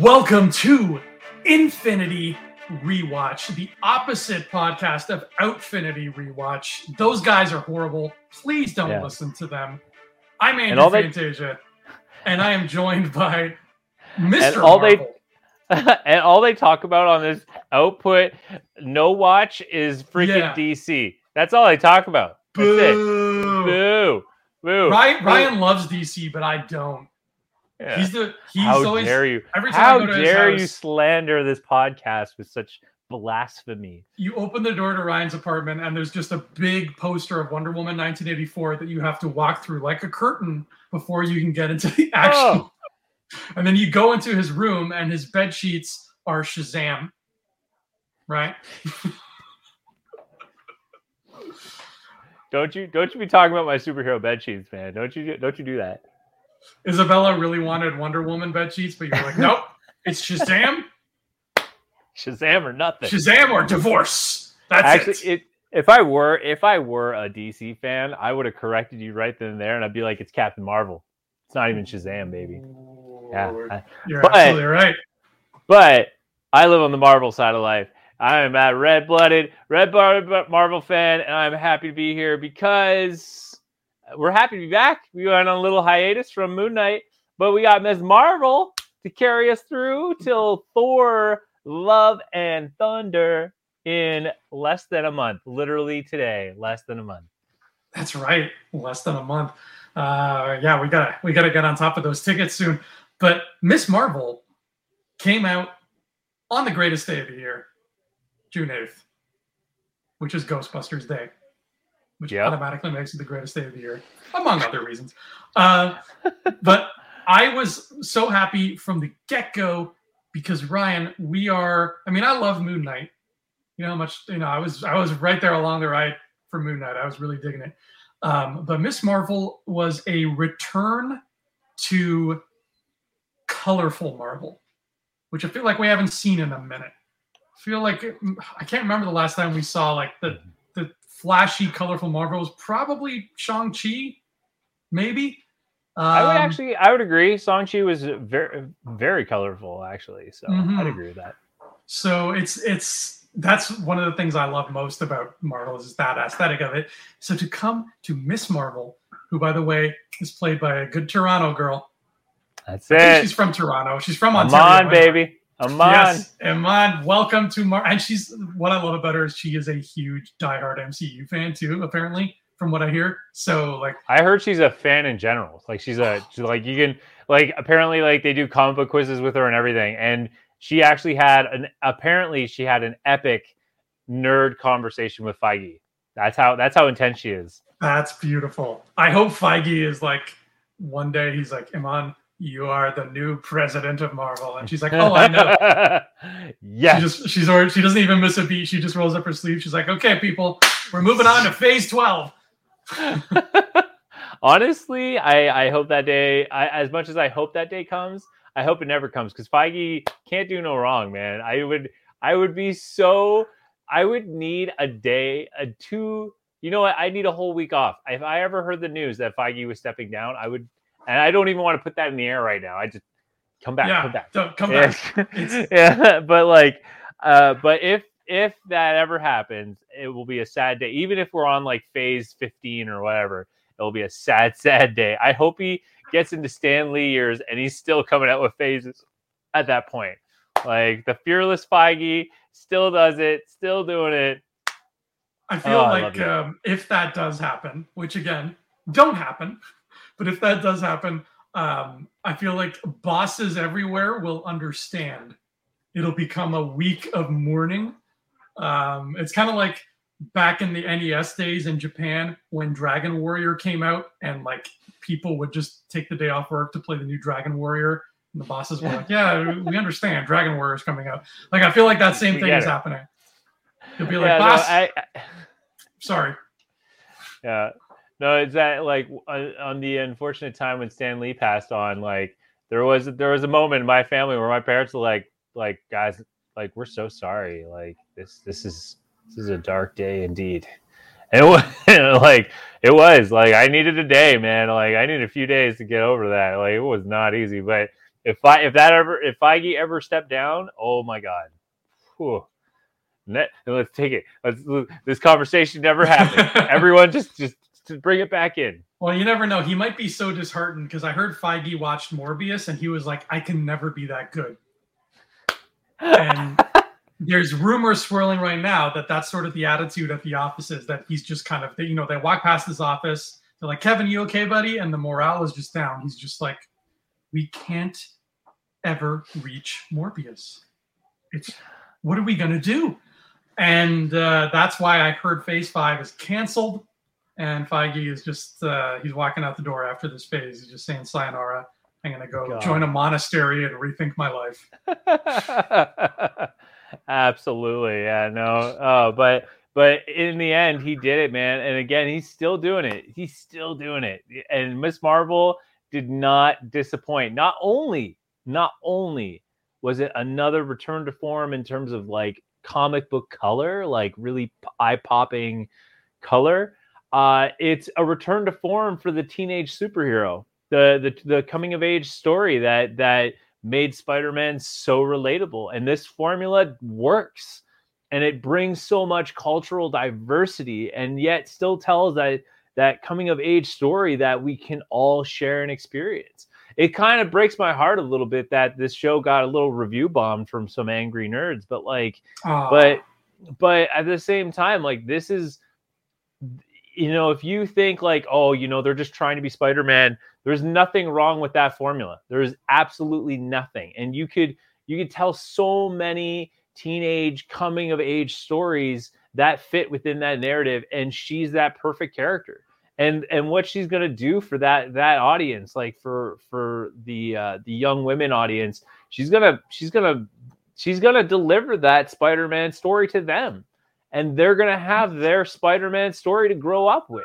Welcome to Infinity Rewatch, the opposite podcast of Outfinity Rewatch. Those guys are horrible. Please don't Yeah. listen to them. I'm Andrew And all they- Fantasia, and I am joined by Mr. all they- Marvel. and all they talk about on this output no watch is freaking Yeah. DC. That's all they talk about. It. Boo. Boo. Boo. Ryan, Ryan loves DC, but I don't. Yeah. He's the he's How always dare you? every time How I go to his dare you slander this podcast with such blasphemy? you open the door to Ryan's apartment and there's just a big poster of Wonder Woman 1984 that you have to walk through like a curtain before you can get into the action. Oh. And then you go into his room and his bed sheets are Shazam. Right? Don't you don't you be talking about my superhero bed sheets, man? Don't you don't you do that? Isabella really wanted Wonder Woman bed sheets, but you're like, nope, it's Shazam, Shazam or nothing. Shazam or divorce. That's Actually, it. it, if I were if I were a DC fan, I would have corrected you right then and there, and I'd be like, "It's Captain Marvel. It's not even Shazam, baby." Yeah, You're but- absolutely right. but I live on the Marvel side of life. I am a red-blooded, red blooded Marvel fan, and I'm happy to be here because we're happy to be back. We went on a little hiatus from Moon Knight, but we got Ms. Marvel to carry us through till Thor: Love and Thunder in less than a month. Literally today, less than a month. That's right. Less than a month. Uh, yeah, we gotta we gotta get on top of those tickets soon. But Miss Marvel came out on the greatest day of the year, June eighth, which is Ghostbusters Day, which Yep. automatically makes it the greatest day of the year, among other reasons. Uh, but I was so happy from the get go because Ryan, we are. I mean, I love Moon Knight. You know how much you know. I was I was right there along the ride for Moon Knight. I was really digging it. Um, but Miss Marvel was a return to colorful Marvel, which I feel like we haven't seen in a minute. I feel like I can't remember the last time we saw like the the flashy, colorful Marvel was probably Shang Chi, maybe. I would Um, actually, I would agree. Shang Chi was very, very colorful, actually. So Mhm. I'd agree with that. So it's it's that's one of the things I love most about Marvel is that aesthetic of it. So to come to Miss Marvel, who by the way is played by a good Toronto girl. That's it. she's from Toronto. She's from Ontario. on, baby. I'm. Yes, Iman, welcome to Mar. And she's what I love about her is she is a huge diehard MCU fan too. Apparently, from what I hear. So like, I heard she's a fan in general. Like she's a oh. she's like you can like apparently like they do comic book quizzes with her and everything. And she actually had an apparently she had an epic nerd conversation with Feige. That's how that's how intense she is. that's beautiful. I hope Feige is like one day he's like, Iman, you are the new president of Marvel, and she's like, oh, I know. yes. She just she's already she doesn't even miss a beat. She just rolls up her sleeve. She's like, okay, people, we're moving on to phase twelve. Honestly, I, I hope that day, I, as much as I hope that day comes, I hope it never comes because Feige can't do no wrong, man. I would, I would be so, I would need a day, a two, you know what? I need a whole week off. If I ever heard the news that Feige was stepping down, I would, and I don't even want to put that in the air right now. I just come back, yeah, come back. don't come back. Yeah, but like, uh, but if if that ever happens, it will be a sad day. Even if we're on like phase fifteen or whatever, it will be a sad, sad day. I hope he gets into Stan Lee years and he's still coming out with phases at that point. Like the fearless Feige still does it, still doing it. I feel Oh, like you. um, if that does happen, which again, don't happen, but if that does happen, um, I feel like bosses everywhere will understand. It'll become a week of mourning. Um, it's kind of like back in the NES days in Japan when Dragon Warrior came out, and like people would just take the day off work to play the new Dragon Warrior. And the bosses were like, "Yeah, we understand. Dragon Warrior is coming out." Like I feel like that same We thing is it. happening. You'll be like, yeah, no, "Boss, I, I- sorry." Yeah. No, it's that like on, uh, on the unfortunate time when Stan Lee passed on, like there was there was a moment in my family where my parents were like, like guys, like we're so sorry, like this this is this is a dark day indeed. And it was like it was like I needed a day, man. Like I needed a few days to get over that. Like it was not easy, but If I if that ever if Feige ever stepped down, oh my god. Whew. Net, let's take it. Let's, this conversation never happened. Everyone just just to bring it back in. Well, you never know. He might be so disheartened because I heard Feige watched Morbius and he was like, I can never be that good. And there's rumors swirling right now that that's sort of the attitude at the offices that he's just kind of, you know, they walk past his office. They're like, Kevin, you okay, buddy? And the morale is just down. He's just like, we can't ever reach Morbius. It's what are we going to do? And uh, that's why I heard Phase 5 is canceled and Feige is just uh, he's walking out the door after this phase. He's just saying sayonara. I'm gonna go God. join a monastery and rethink my life. Absolutely, yeah, no, oh, but but in the end, he did it, man. And again, he's still doing it. He's still doing it. And Miss Marvel did not disappoint. Not only, not only was it another return to form in terms of like comic book color, like really eye popping color uh, it's a return to form for the teenage superhero, the the the coming of age story that that made Spider-Man so relatable. And this formula works, and it brings so much cultural diversity, and yet still tells that that coming of age story that we can all share and experience. It kind of breaks my heart a little bit that this show got a little review bombed from some angry nerds, but like, Aww. but but at the same time, like this is you know, if you think like, oh, you know, they're just trying to be Spider Man, there's nothing wrong with that formula. There's absolutely nothing. And you could you could tell so many teenage coming of age stories that fit within that narrative, and she's that perfect character. And and what she's gonna do for that that audience, like for for the uh, the young women audience, she's gonna she's gonna she's gonna deliver that Spider Man story to them and they're going to have their Spider-Man story to grow up with.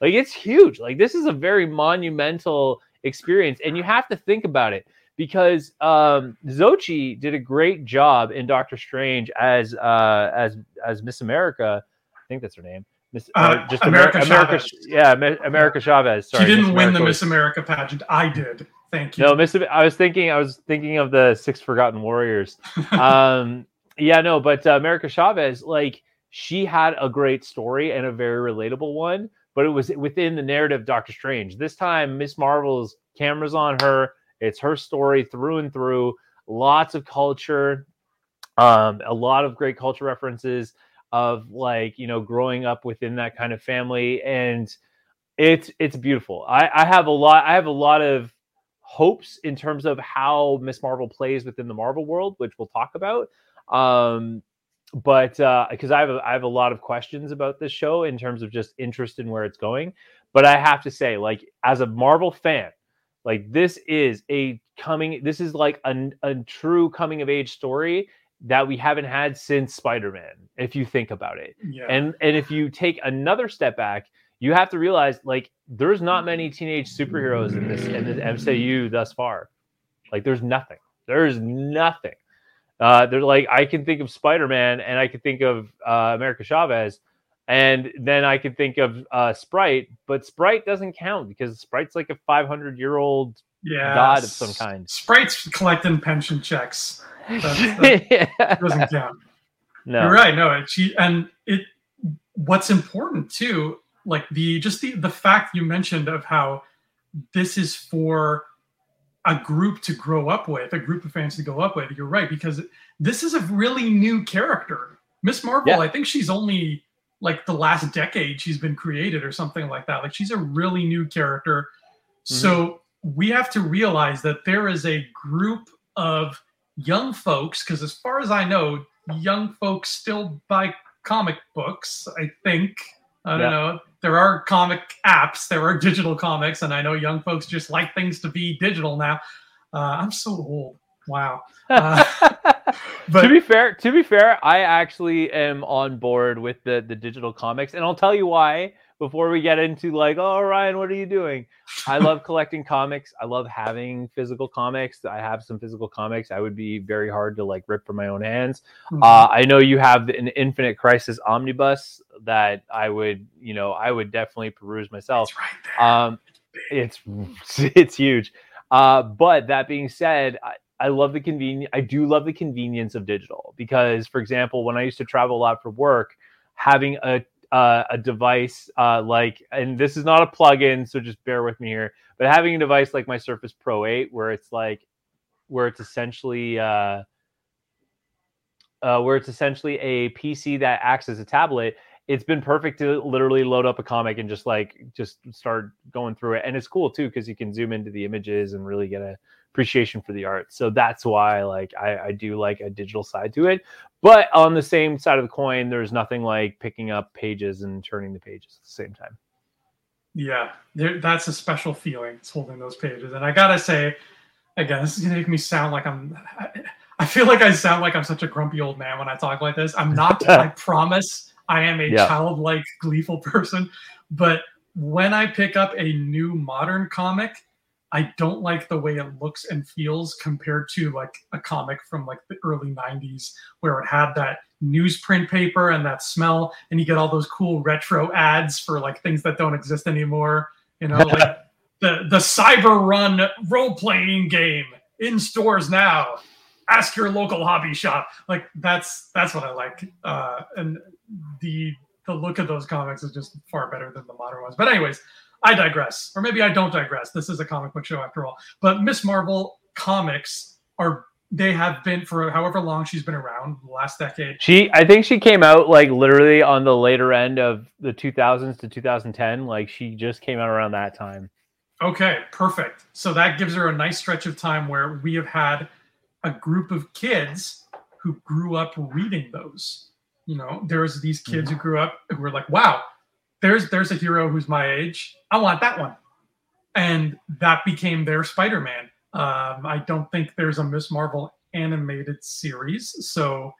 Like it's huge. Like this is a very monumental experience and you have to think about it because um Xochitl did a great job in Doctor Strange as uh as as Miss America. I think that's her name. Miss uh, just America, Amer- America yeah, America Chavez. Sorry, she didn't win the Miss America pageant. I did. Thank you. No, Miss I was thinking I was thinking of the Six Forgotten Warriors. um yeah, no, but uh, America Chavez like she had a great story and a very relatable one, but it was within the narrative Doctor Strange. This time, Miss Marvel's cameras on her. It's her story through and through. Lots of culture, um, a lot of great culture references of like you know growing up within that kind of family, and it's it's beautiful. I, I have a lot. I have a lot of hopes in terms of how Miss Marvel plays within the Marvel world, which we'll talk about. Um, but because uh, I have a, I have a lot of questions about this show in terms of just interest in where it's going. But I have to say, like as a Marvel fan, like this is a coming. This is like a, a true coming of age story that we haven't had since Spider-Man. If you think about it, yeah. and and if you take another step back, you have to realize like there's not many teenage superheroes in this in the MCU thus far. Like there's nothing. There's nothing. Uh, they're like I can think of Spider Man and I can think of uh, America Chavez, and then I can think of uh, Sprite, but Sprite doesn't count because Sprite's like a 500 year old yeah, god of some kind. Sprite's collecting pension checks. That, yeah. doesn't count. No, you're right. No, it, she and it. What's important too, like the just the the fact you mentioned of how this is for a group to grow up with, a group of fans to go up with. You're right because this is a really new character. Miss Marvel, yeah. I think she's only like the last decade she's been created or something like that. Like she's a really new character. Mm-hmm. So we have to realize that there is a group of young folks because as far as I know, young folks still buy comic books, I think. I don't yeah. know there are comic apps, there are digital comics, and I know young folks just like things to be digital now. Uh, I'm so old. Wow. Uh, but to be fair, to be fair, I actually am on board with the the digital comics, and I'll tell you why before we get into like, oh Ryan, what are you doing? I love collecting comics. I love having physical comics. I have some physical comics. I would be very hard to like rip from my own hands. Mm-hmm. Uh, I know you have an Infinite Crisis omnibus that I would, you know, I would definitely peruse myself. It's right um, it's it's huge. Uh, but that being said, I, I love the convenience. I do love the convenience of digital because, for example, when I used to travel a lot for work, having a uh, a device uh, like, and this is not a plug-in, so just bear with me here. But having a device like my Surface Pro 8, where it's like, where it's essentially, uh, uh, where it's essentially a PC that acts as a tablet, it's been perfect to literally load up a comic and just like just start going through it. And it's cool too because you can zoom into the images and really get a appreciation for the art. So that's why like I, I do like a digital side to it. But on the same side of the coin, there's nothing like picking up pages and turning the pages at the same time. Yeah, there, that's a special feeling. It's holding those pages, and I gotta say, again, this is gonna make me sound like I'm. I, I feel like I sound like I'm such a grumpy old man when I talk like this. I'm not. I promise. I am a yeah. childlike, gleeful person. But when I pick up a new modern comic, I don't like the way it looks and feels compared to like a comic from like the early 90s where it had that newsprint paper and that smell and you get all those cool retro ads for like things that don't exist anymore you know like the the cyber run role playing game in stores now ask your local hobby shop like that's that's what i like uh and the the look of those comics is just far better than the modern ones but anyways I digress, or maybe I don't digress. This is a comic book show after all. But Miss Marvel comics are they have been for however long she's been around, the last decade. She, I think she came out like literally on the later end of the 2000s to 2010. Like she just came out around that time. Okay, perfect. So that gives her a nice stretch of time where we have had a group of kids who grew up reading those. You know, there's these kids mm-hmm. who grew up who were like, wow, there's there's a hero who's my age. I want that one, and that became their Spider-Man. Um, I don't think there's a Miss Marvel animated series, so.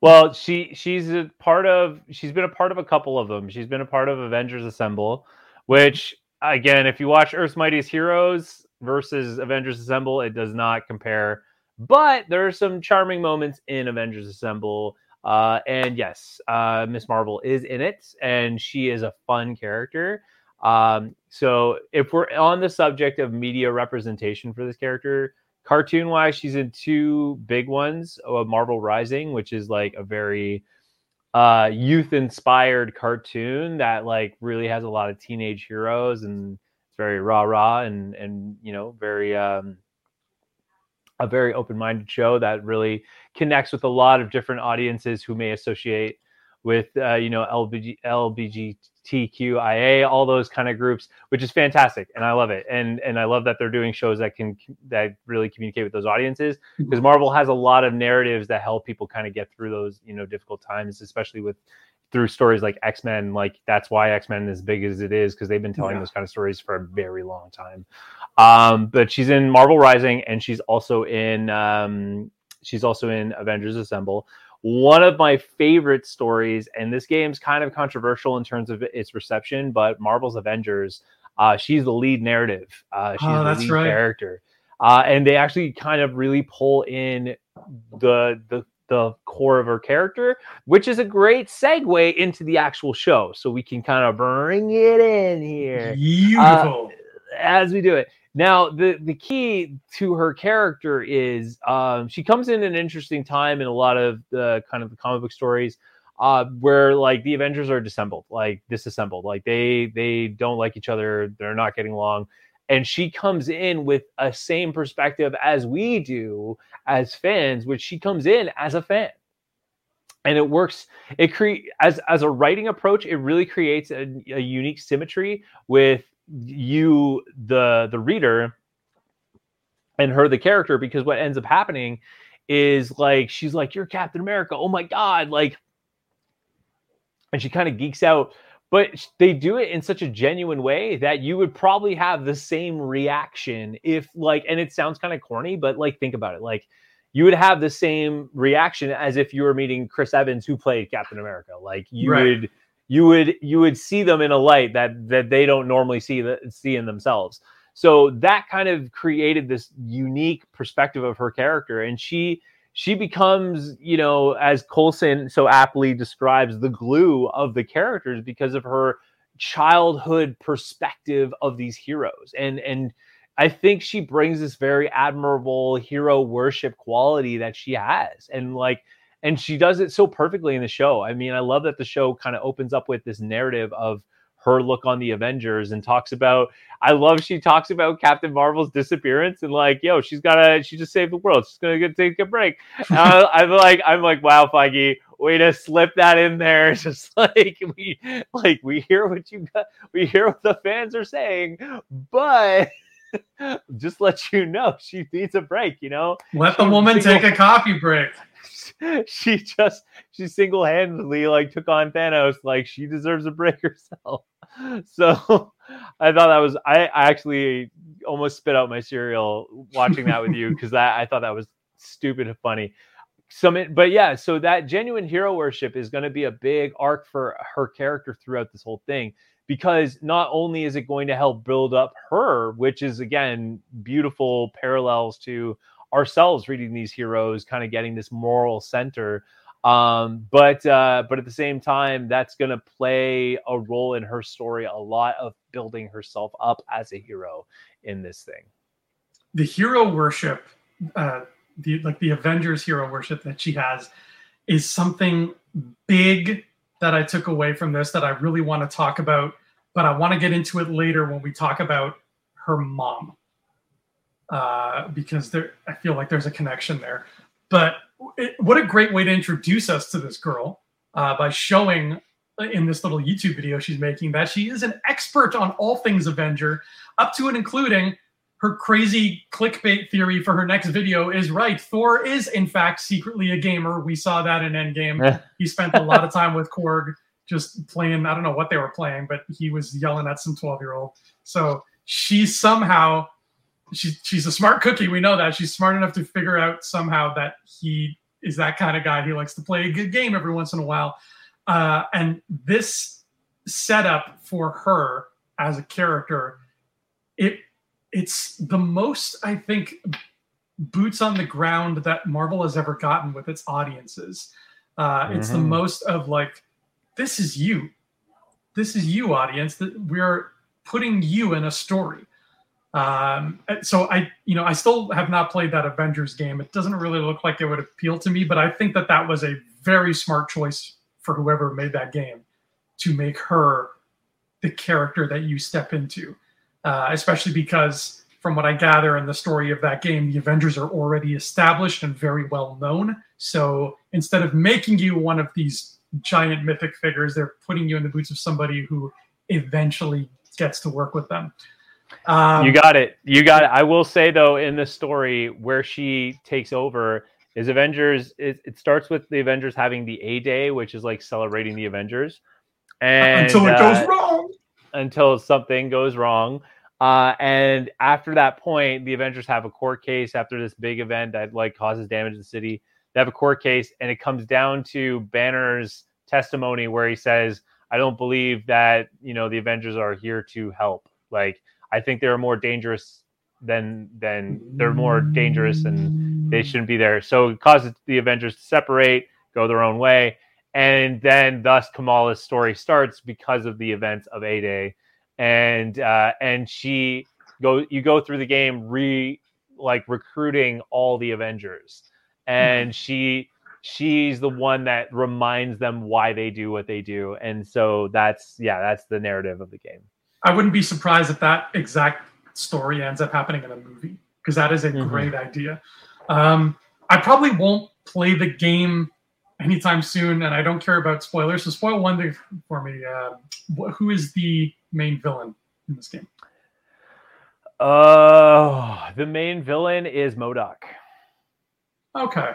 Well, she she's a part of. She's been a part of a couple of them. She's been a part of Avengers Assemble, which again, if you watch Earth's Mightiest Heroes versus Avengers Assemble, it does not compare. But there are some charming moments in Avengers Assemble uh, and yes, uh, Miss Marvel is in it, and she is a fun character. Um, so if we're on the subject of media representation for this character, cartoon wise, she's in two big ones of Marvel Rising, which is like a very uh, youth inspired cartoon that like really has a lot of teenage heroes and it's very rah rah and and you know very um, a very open-minded show that really connects with a lot of different audiences who may associate with uh, you know LBG, LBGTQIA, all those kind of groups, which is fantastic, and I love it. And and I love that they're doing shows that can that really communicate with those audiences because mm-hmm. Marvel has a lot of narratives that help people kind of get through those you know difficult times, especially with through stories like X Men. Like that's why X Men is big as it is because they've been telling yeah. those kind of stories for a very long time. Um, but she's in Marvel Rising, and she's also in um, she's also in Avengers Assemble. One of my favorite stories, and this game's kind of controversial in terms of its reception, but Marvel's Avengers. Uh, she's the lead narrative. Uh, she's oh, the lead right. character, uh, and they actually kind of really pull in the the the core of her character, which is a great segue into the actual show. So we can kind of bring it in here. Beautiful. Uh, as we do it. Now, the, the key to her character is um, she comes in an interesting time in a lot of the kind of the comic book stories uh, where like the Avengers are disassembled, like disassembled, like they they don't like each other, they're not getting along and she comes in with a same perspective as we do as fans which she comes in as a fan. And it works it create as as a writing approach it really creates a, a unique symmetry with you the the reader and her the character because what ends up happening is like she's like you're captain america. Oh my god like and she kind of geeks out but they do it in such a genuine way that you would probably have the same reaction if like and it sounds kind of corny but like think about it like you would have the same reaction as if you were meeting Chris Evans who played Captain America like you right. would you would you would see them in a light that that they don't normally see that see in themselves so that kind of created this unique perspective of her character and she she becomes, you know, as Coulson so aptly describes, the glue of the characters because of her childhood perspective of these heroes. And and I think she brings this very admirable hero worship quality that she has. And like, and she does it so perfectly in the show. I mean, I love that the show kind of opens up with this narrative of her look on the Avengers and talks about. I love she talks about Captain Marvel's disappearance and like, yo, she's gotta, she just saved the world. She's gonna get take a break. uh, I'm like, I'm like, wow, Feige, way to slip that in there. Just like we, like we hear what you got, we hear what the fans are saying, but. just let you know she needs a break you know let the woman take a coffee break she just she single-handedly like took on Thanos. Like she deserves a break herself. So I thought that was I, I actually almost spit out my cereal watching that with you because I, I thought that was stupid and funny. Some but yeah, so that genuine hero worship is going to be a big arc for her character throughout this whole thing because not only is it going to help build up her, which is again beautiful parallels to ourselves reading these heroes, kind of getting this moral center. Um, but uh, but at the same time, that's going to play a role in her story. A lot of building herself up as a hero in this thing. The hero worship, uh, the like the Avengers hero worship that she has, is something big that I took away from this that I really want to talk about. But I want to get into it later when we talk about her mom uh, because there, I feel like there's a connection there. But it, what a great way to introduce us to this girl uh, by showing in this little YouTube video she's making that she is an expert on all things Avenger, up to and including her crazy clickbait theory for her next video is right. Thor is, in fact, secretly a gamer. We saw that in Endgame. he spent a lot of time with Korg just playing, I don't know what they were playing, but he was yelling at some 12 year old. So she somehow she's she's a smart cookie. We know that she's smart enough to figure out somehow that he is that kind of guy. He likes to play a good game every once in a while, uh, and this setup for her as a character, it it's the most I think boots on the ground that Marvel has ever gotten with its audiences. Uh, mm-hmm. It's the mm-hmm. most of like, this is you, this is you, audience. That we're putting you in a story um, so I, you know, I still have not played that Avengers game. It doesn't really look like it would appeal to me, but I think that that was a very smart choice for whoever made that game to make her the character that you step into, uh, especially because from what I gather in the story of that game, the Avengers are already established and very well known. So instead of making you one of these giant mythic figures, they're putting you in the boots of somebody who eventually gets to work with them. Um, you got it. You got it. I will say though, in the story where she takes over, is Avengers. It, it starts with the Avengers having the A Day, which is like celebrating the Avengers, and until it uh, goes wrong. Until something goes wrong. Uh, and after that point, the Avengers have a court case after this big event that like causes damage to the city. They have a court case, and it comes down to Banner's testimony where he says, "I don't believe that you know the Avengers are here to help." Like I think they're more dangerous than than they're more dangerous and they shouldn't be there. So it causes the Avengers to separate, go their own way, and then thus Kamala's story starts because of the events of A Day, and uh, and she go you go through the game re like recruiting all the Avengers, and she she's the one that reminds them why they do what they do, and so that's yeah that's the narrative of the game. I wouldn't be surprised if that exact story ends up happening in a movie because that is a mm-hmm. great idea. Um, I probably won't play the game anytime soon, and I don't care about spoilers. So spoil one thing for me. Uh, who is the main villain in this game? Uh, the main villain is MODOK. Okay,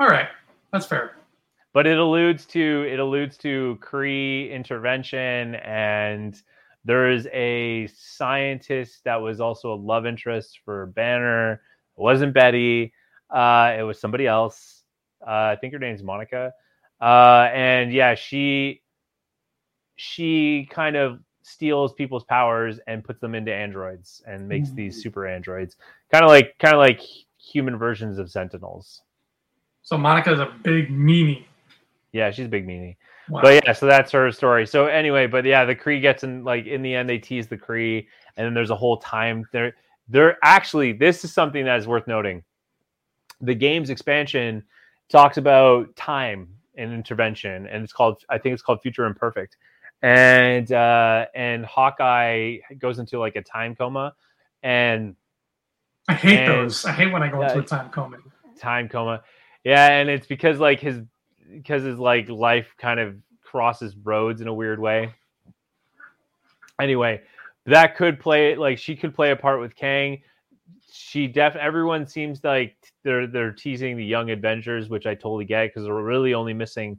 all right, that's fair. But it alludes to it alludes to Kree intervention and there is a scientist that was also a love interest for Banner. It wasn't Betty. Uh, it was somebody else. Uh, I think her name's Monica. Uh, and yeah, she she kind of steals people's powers and puts them into androids and makes mm-hmm. these super androids, kind of like kind of like human versions of Sentinels. So Monica's a big meanie. Yeah, she's a big meanie. Wow. But yeah, so that's her story. So anyway, but yeah, the Kree gets in like in the end they tease the Kree, and then there's a whole time there. They're actually this is something that is worth noting. The game's expansion talks about time and intervention, and it's called I think it's called Future Imperfect, and uh, and Hawkeye goes into like a time coma, and I hate and, those. I hate when I go into a time coma. Time coma, yeah, and it's because like his because his like life kind of crosses roads in a weird way. Anyway, that could play like she could play a part with Kang. She def everyone seems like they're they're teasing the young Avengers, which I totally get because they're really only missing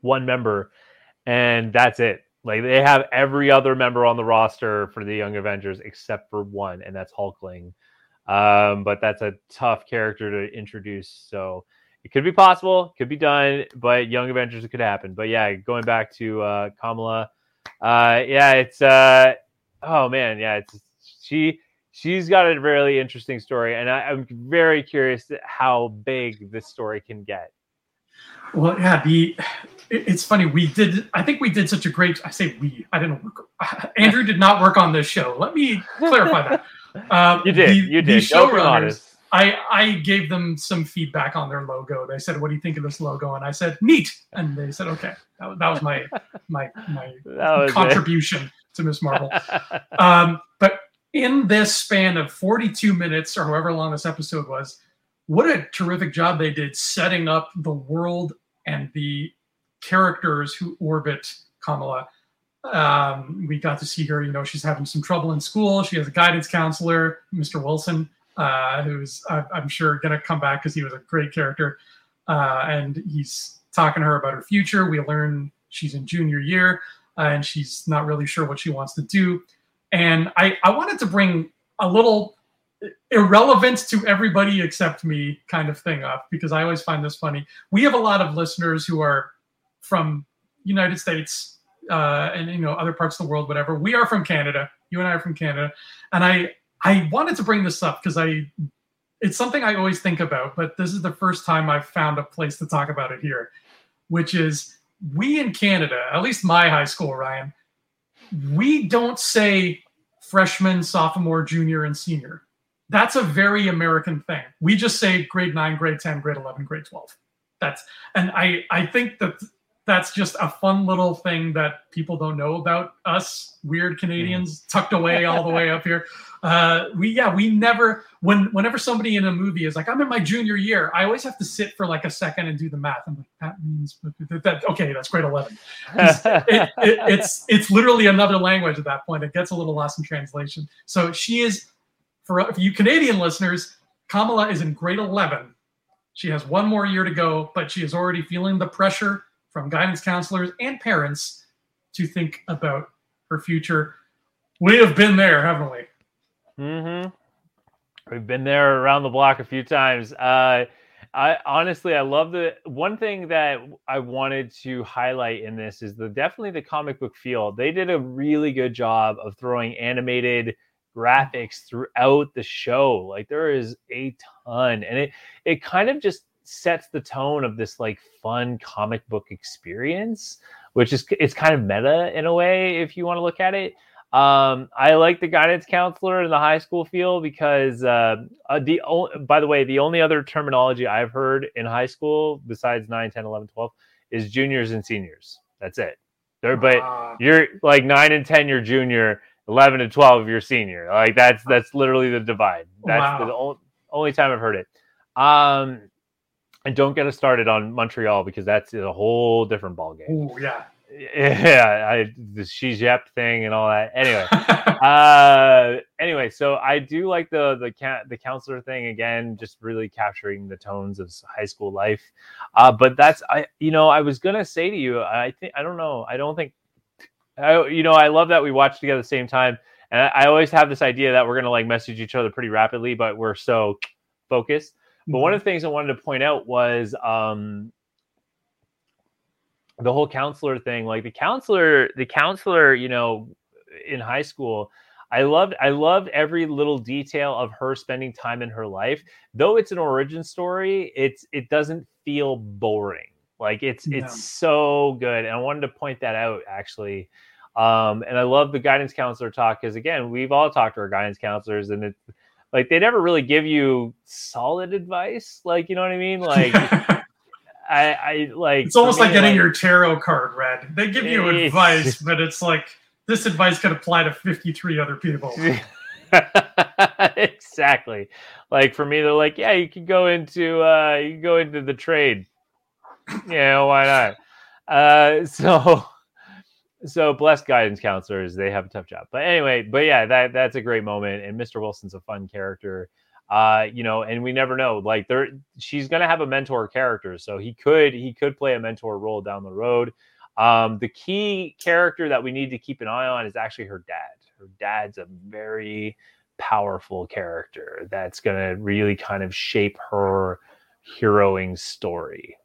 one member, and that's it. Like they have every other member on the roster for the Young Avengers except for one, and that's Hulkling. Um, but that's a tough character to introduce. So it could be possible, could be done, but Young Avengers it could happen. But yeah, going back to uh, Kamala, uh, yeah, it's uh, oh man, yeah, it's she she's got a really interesting story, and I, am very curious how big this story can get. Well, yeah, the it's funny. We did. I think we did such a great. I say we. I didn't work. Andrew did not work on this show. Let me clarify that. Um, you did. The, you did. The showrunners. I I gave them some feedback on their logo. They said, "What do you think of this logo?" And I said, "Neat." And they said, "Okay." That, that was my my my contribution it. to Miss Marvel. um, but in this span of 42 minutes or however long this episode was, what a terrific job they did setting up the world and the characters who orbit Kamala. Um, we got to see her, you know, she's having some trouble in school. She has a guidance counselor, Mr. Wilson, uh, who's, I'm sure, going to come back because he was a great character. Uh, and he's talking to her about her future. We learn she's in junior year uh, and she's not really sure what she wants to do. And I, I wanted to bring a little irrelevant to everybody except me kind of thing up because I always find this funny. We have a lot of listeners who are from United States uh, and you know other parts of the world, whatever. We are from Canada. You and I are from Canada, and I I wanted to bring this up because I it's something I always think about, but this is the first time I've found a place to talk about it here, which is we in Canada, at least my high school, Ryan, we don't say freshman, sophomore, junior, and senior that's a very American thing. We just say grade nine, grade 10, grade 11, grade 12. That's, and I, I think that that's just a fun little thing that people don't know about us weird Canadians mm. tucked away all the way up here. Uh, we yeah we never when whenever somebody in a movie is like I'm in my junior year, I always have to sit for like a second and do the math. I'm like that means that okay that's grade eleven. it, it, it's it's literally another language at that point. It gets a little lost in translation. So she is for, for you Canadian listeners, Kamala is in grade 11. She has one more year to go, but she is already feeling the pressure from guidance counselors and parents to think about her future. We have been there, haven't we? Mm-hmm. We've been there around the block a few times. Uh, I honestly, I love the one thing that I wanted to highlight in this is the definitely the comic book feel. They did a really good job of throwing animated graphics throughout the show. Like there is a ton, and it it kind of just sets the tone of this like fun comic book experience, which is it's kind of meta in a way if you want to look at it. Um, I like the guidance counselor in the high school feel because uh, uh, the by the way, the only other terminology I've heard in high school besides 9, 10, 11, 12 is juniors and seniors. That's it. There, but uh, you're like 9 and 10, you're junior 11 and 12 you're senior like that's that's literally the divide that's wow. the only, only time i've heard it um and don't get us started on montreal because that's a whole different ball game yeah yeah I, the she's Yep thing and all that anyway uh anyway so i do like the the the counselor thing again just really capturing the tones of high school life uh but that's i you know i was gonna say to you i think i don't know i don't think I, you know, I love that we watch together at the same time. And I, I always have this idea that we're going to like message each other pretty rapidly, but we're so focused. But one of mm-hmm. the things I wanted to point out was um, the whole counselor thing. Like the counselor, the counselor, you know, in high school, I loved I loved every little detail of her spending time in her life. Though it's an origin story, it's it doesn't feel boring. Like it's it's so good. And I wanted to point that out actually. Um, and I love the guidance counselor talk because again, we've all talked to our guidance counselors, and it's like they never really give you solid advice. Like you know what I mean? Like I, I like it's almost like getting like, your tarot card read. They give you advice, but it's like this advice could apply to 53 other people. exactly. Like for me, they're like, yeah, you can go into uh you can go into the trade. yeah, why not? Uh so so blessed guidance counselors, they have a tough job. But anyway, but yeah, that that's a great moment. And Mr. Wilson's a fun character. Uh, you know, and we never know. Like there she's gonna have a mentor character. So he could he could play a mentor role down the road. Um, the key character that we need to keep an eye on is actually her dad. Her dad's a very powerful character that's to really kind of shape her heroing story.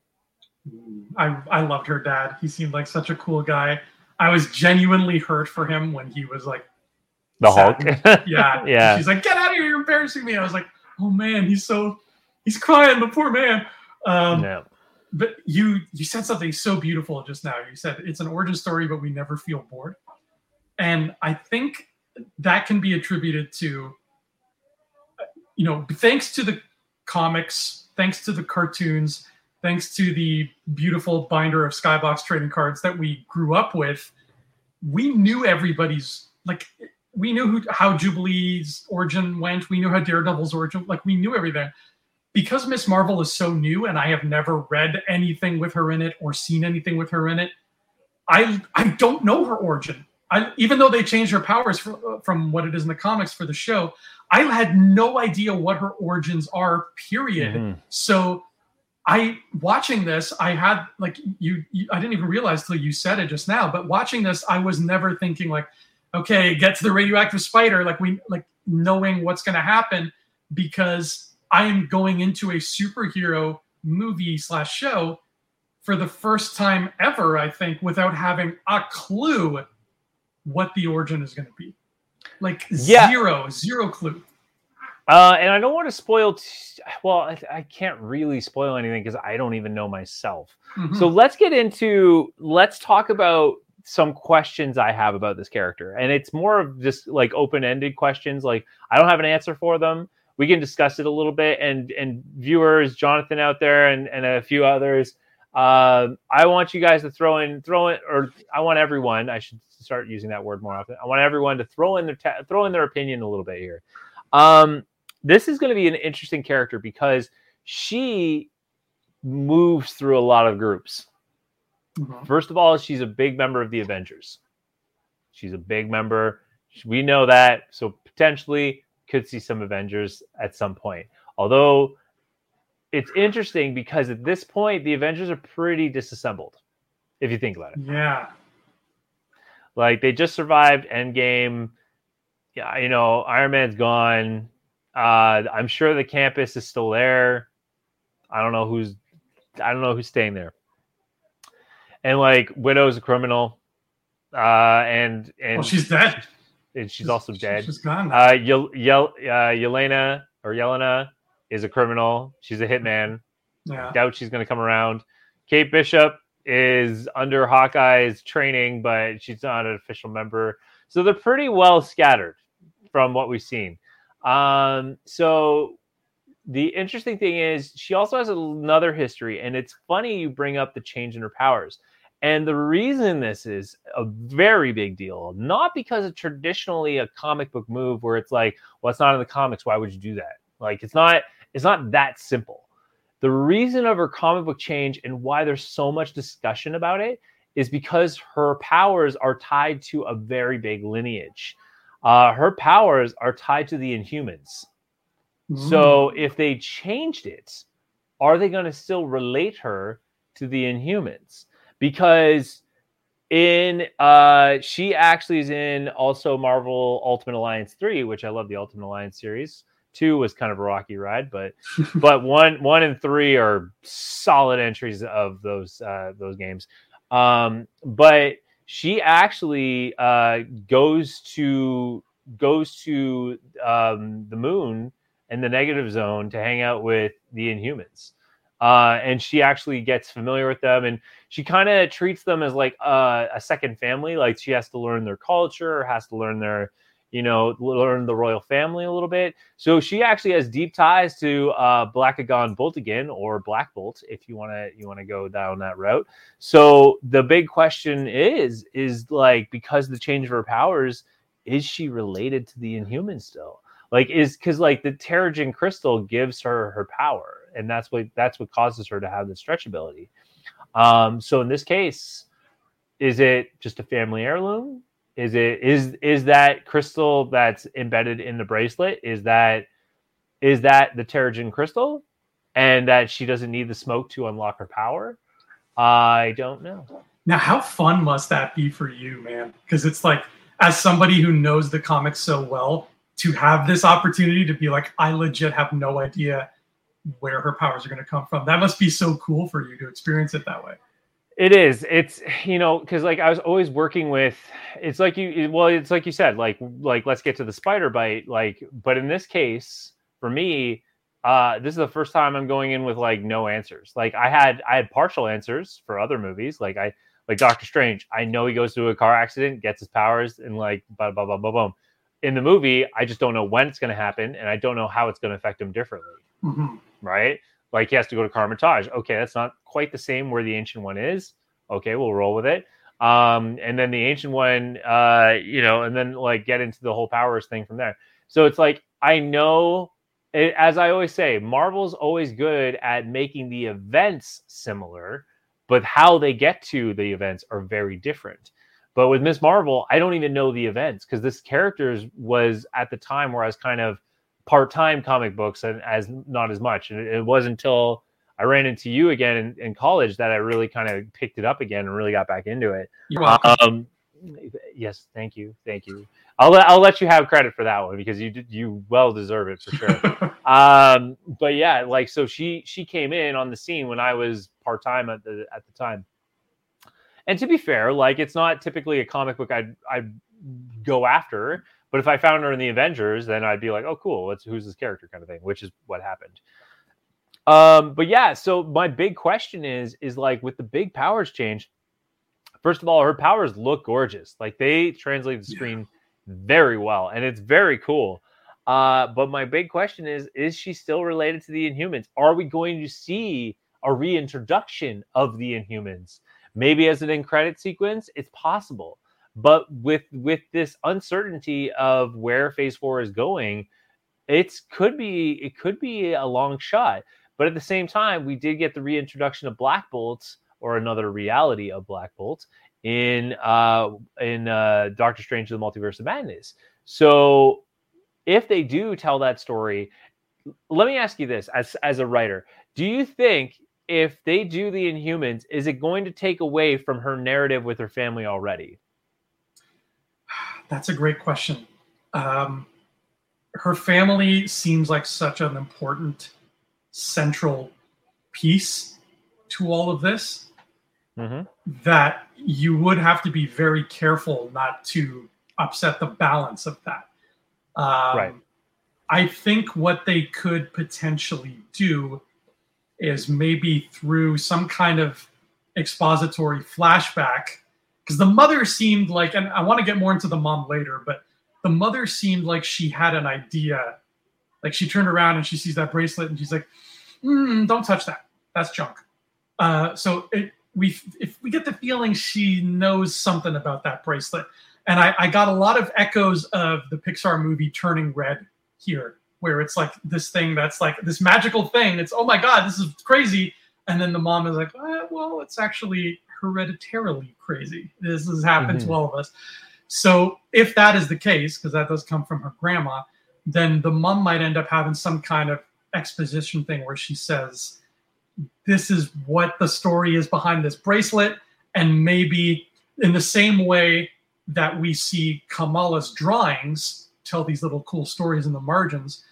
I I loved her dad. He seemed like such a cool guy. I was genuinely hurt for him when he was like the sad. Hulk. yeah, yeah. She's like, "Get out of here! You're embarrassing me." I was like, "Oh man, he's so he's crying, the poor man." Um, yeah. But you you said something so beautiful just now. You said it's an origin story, but we never feel bored, and I think that can be attributed to you know thanks to the comics thanks to the cartoons thanks to the beautiful binder of skybox trading cards that we grew up with we knew everybody's like we knew who, how jubilee's origin went we knew how daredevil's origin like we knew everything because miss marvel is so new and i have never read anything with her in it or seen anything with her in it i i don't know her origin I, even though they changed her powers for, from what it is in the comics for the show, I had no idea what her origins are. Period. Mm-hmm. So, I watching this, I had like you, you, I didn't even realize till you said it just now. But watching this, I was never thinking like, okay, get to the radioactive spider, like we like knowing what's going to happen because I am going into a superhero movie slash show for the first time ever. I think without having a clue what the origin is going to be. Like yeah. zero, zero clue. Uh, and I don't want to spoil. T- well, I, I, can't really spoil anything because I don't even know myself. Mm-hmm. So let's get into. Let's talk about some questions I have about this character, and it's more of just like open-ended questions. Like I don't have an answer for them. We can discuss it a little bit, and and viewers, Jonathan out there, and and a few others. Uh, I want you guys to throw in, throw in, or I want everyone. I should start using that word more often. I want everyone to throw in their ta- throw in their opinion a little bit here. Um, this is going to be an interesting character because she moves through a lot of groups. Mm-hmm. First of all, she's a big member of the Avengers. She's a big member. We know that, so potentially could see some Avengers at some point. Although it's interesting because at this point the Avengers are pretty disassembled, if you think about it. Yeah. Like they just survived Endgame. Yeah, you know, Iron Man's gone. Uh, I'm sure the campus is still there. I don't know who's I don't know who's staying there. And like Widow's a criminal. Uh, and and well, she's dead. And she's, she's also dead. She's gone. Uh, Yel, Yel, uh, Yelena or Yelena is a criminal. She's a hitman. Yeah. Doubt she's going to come around. Kate Bishop is under Hawkeye's training, but she's not an official member. So they're pretty well scattered from what we've seen. Um, so the interesting thing is she also has another history, and it's funny you bring up the change in her powers. And the reason this is a very big deal, not because it's traditionally a comic book move where it's like, well, it's not in the comics. Why would you do that? Like, it's not, it's not that simple. The reason of her comic book change and why there's so much discussion about it is because her powers are tied to a very big lineage. Uh, her powers are tied to the Inhumans. Mm. So if they changed it, are they going to still relate her to the Inhumans? Because in uh she actually is in also Marvel Ultimate Alliance 3, which I love the Ultimate Alliance series. Two was kind of a rocky ride, but but one one and three are solid entries of those uh, those games. Um, but she actually uh, goes to goes to um, the moon and the negative zone to hang out with the Inhumans. uh, and she actually gets familiar with them, and she kind of treats them as like a, a second family. Like she has to learn their culture, has to learn their you know, learn the royal family a little bit. So she actually has deep ties to uh, Blackagar Boltagon or Black Bolt, if you want to you want to go down that route. So the big question is, is like because the change of her powers, is she related to the Inhuman still? Like is because like the Terrigen crystal gives her her power, and that's what that's what causes her to have the stretch ability. Um, so in this case, is it just a family heirloom? Is it is is that crystal that's embedded in the bracelet? Is that is that the Terrigen crystal, and that she doesn't need the smoke to unlock her power? I don't know. Now, how fun must that be for you, man? Because it's like, as somebody who knows the comics so well, to have this opportunity to be like, I legit have no idea where her powers are going to come from. That must be so cool for you to experience it that way. It is. It's you know because like I was always working with. It's like you. Well, it's like you said. Like like let's get to the spider bite. Like, but in this case, for me, uh, this is the first time I'm going in with like no answers. Like I had I had partial answers for other movies. Like I like Doctor Strange. I know he goes through a car accident, gets his powers, and like blah blah blah blah blah. In the movie, I just don't know when it's going to happen, and I don't know how it's going to affect him differently. Mm-hmm. Right? Like he has to go to Kamar-Taj. Okay, that's not quite the same where the ancient one is. Okay, we'll roll with it. Um, and then the ancient one, uh, you know, and then like get into the whole powers thing from there. So it's like I know, it, as I always say, Marvel's always good at making the events similar, but how they get to the events are very different. But with Miss Marvel, I don't even know the events because this character was at the time where I was kind of part-time comic books and as not as much. And it, it wasn't until I ran into you again in, in college that I really kind of picked it up again and really got back into it. You're welcome. Um, yes, thank you, thank you. I'll let I'll let you have credit for that one because you you well deserve it for sure. um, but yeah, like so she she came in on the scene when I was part time at the at the time. And to be fair, like it's not typically a comic book I'd I'd go after but if I found her in the Avengers, then I'd be like, oh, cool. Let's who's this character kind of thing, which is what happened. Um, but yeah, so my big question is, is like with the big powers change. First of all, her powers look gorgeous. Like they translate the screen yeah. very well, and it's very cool. Uh, but my big question is, is she still related to the Inhumans? Are we going to see a reintroduction of the Inhumans? Maybe as an end credit sequence, it's possible. But with with this uncertainty of where Phase Four is going, it's could be it could be a long shot. But at the same time, we did get the reintroduction of Black Bolts or another reality of Black Bolt in uh, in uh, Doctor Strange: The Multiverse of Madness. So if they do tell that story, let me ask you this as as a writer: Do you think if they do the Inhumans, is it going to take away from her narrative with her family already? That's a great question. Um, her family seems like such an important central piece to all of this mm-hmm. that you would have to be very careful not to upset the balance of that. Um, right. I think what they could potentially do is maybe through some kind of expository flashback because the mother seemed like, and I want to get more into the mom later, but the mother seemed like she had an idea. Like she turned around and she sees that bracelet and she's like, mm, "Don't touch that. That's junk." Uh, so it, we, if we get the feeling she knows something about that bracelet, and I, I got a lot of echoes of the Pixar movie Turning Red here, where it's like this thing that's like this magical thing. It's oh my god, this is crazy, and then the mom is like, eh, well, it's actually hereditarily crazy. This has happened mm-hmm. to all of us. So if that is the case, because that does come from her grandma, then the mom might end up having some kind of exposition thing where she says, This is what the story is behind this bracelet. And maybe in the same way that we see Kamala's drawings tell these little cool stories in the margins,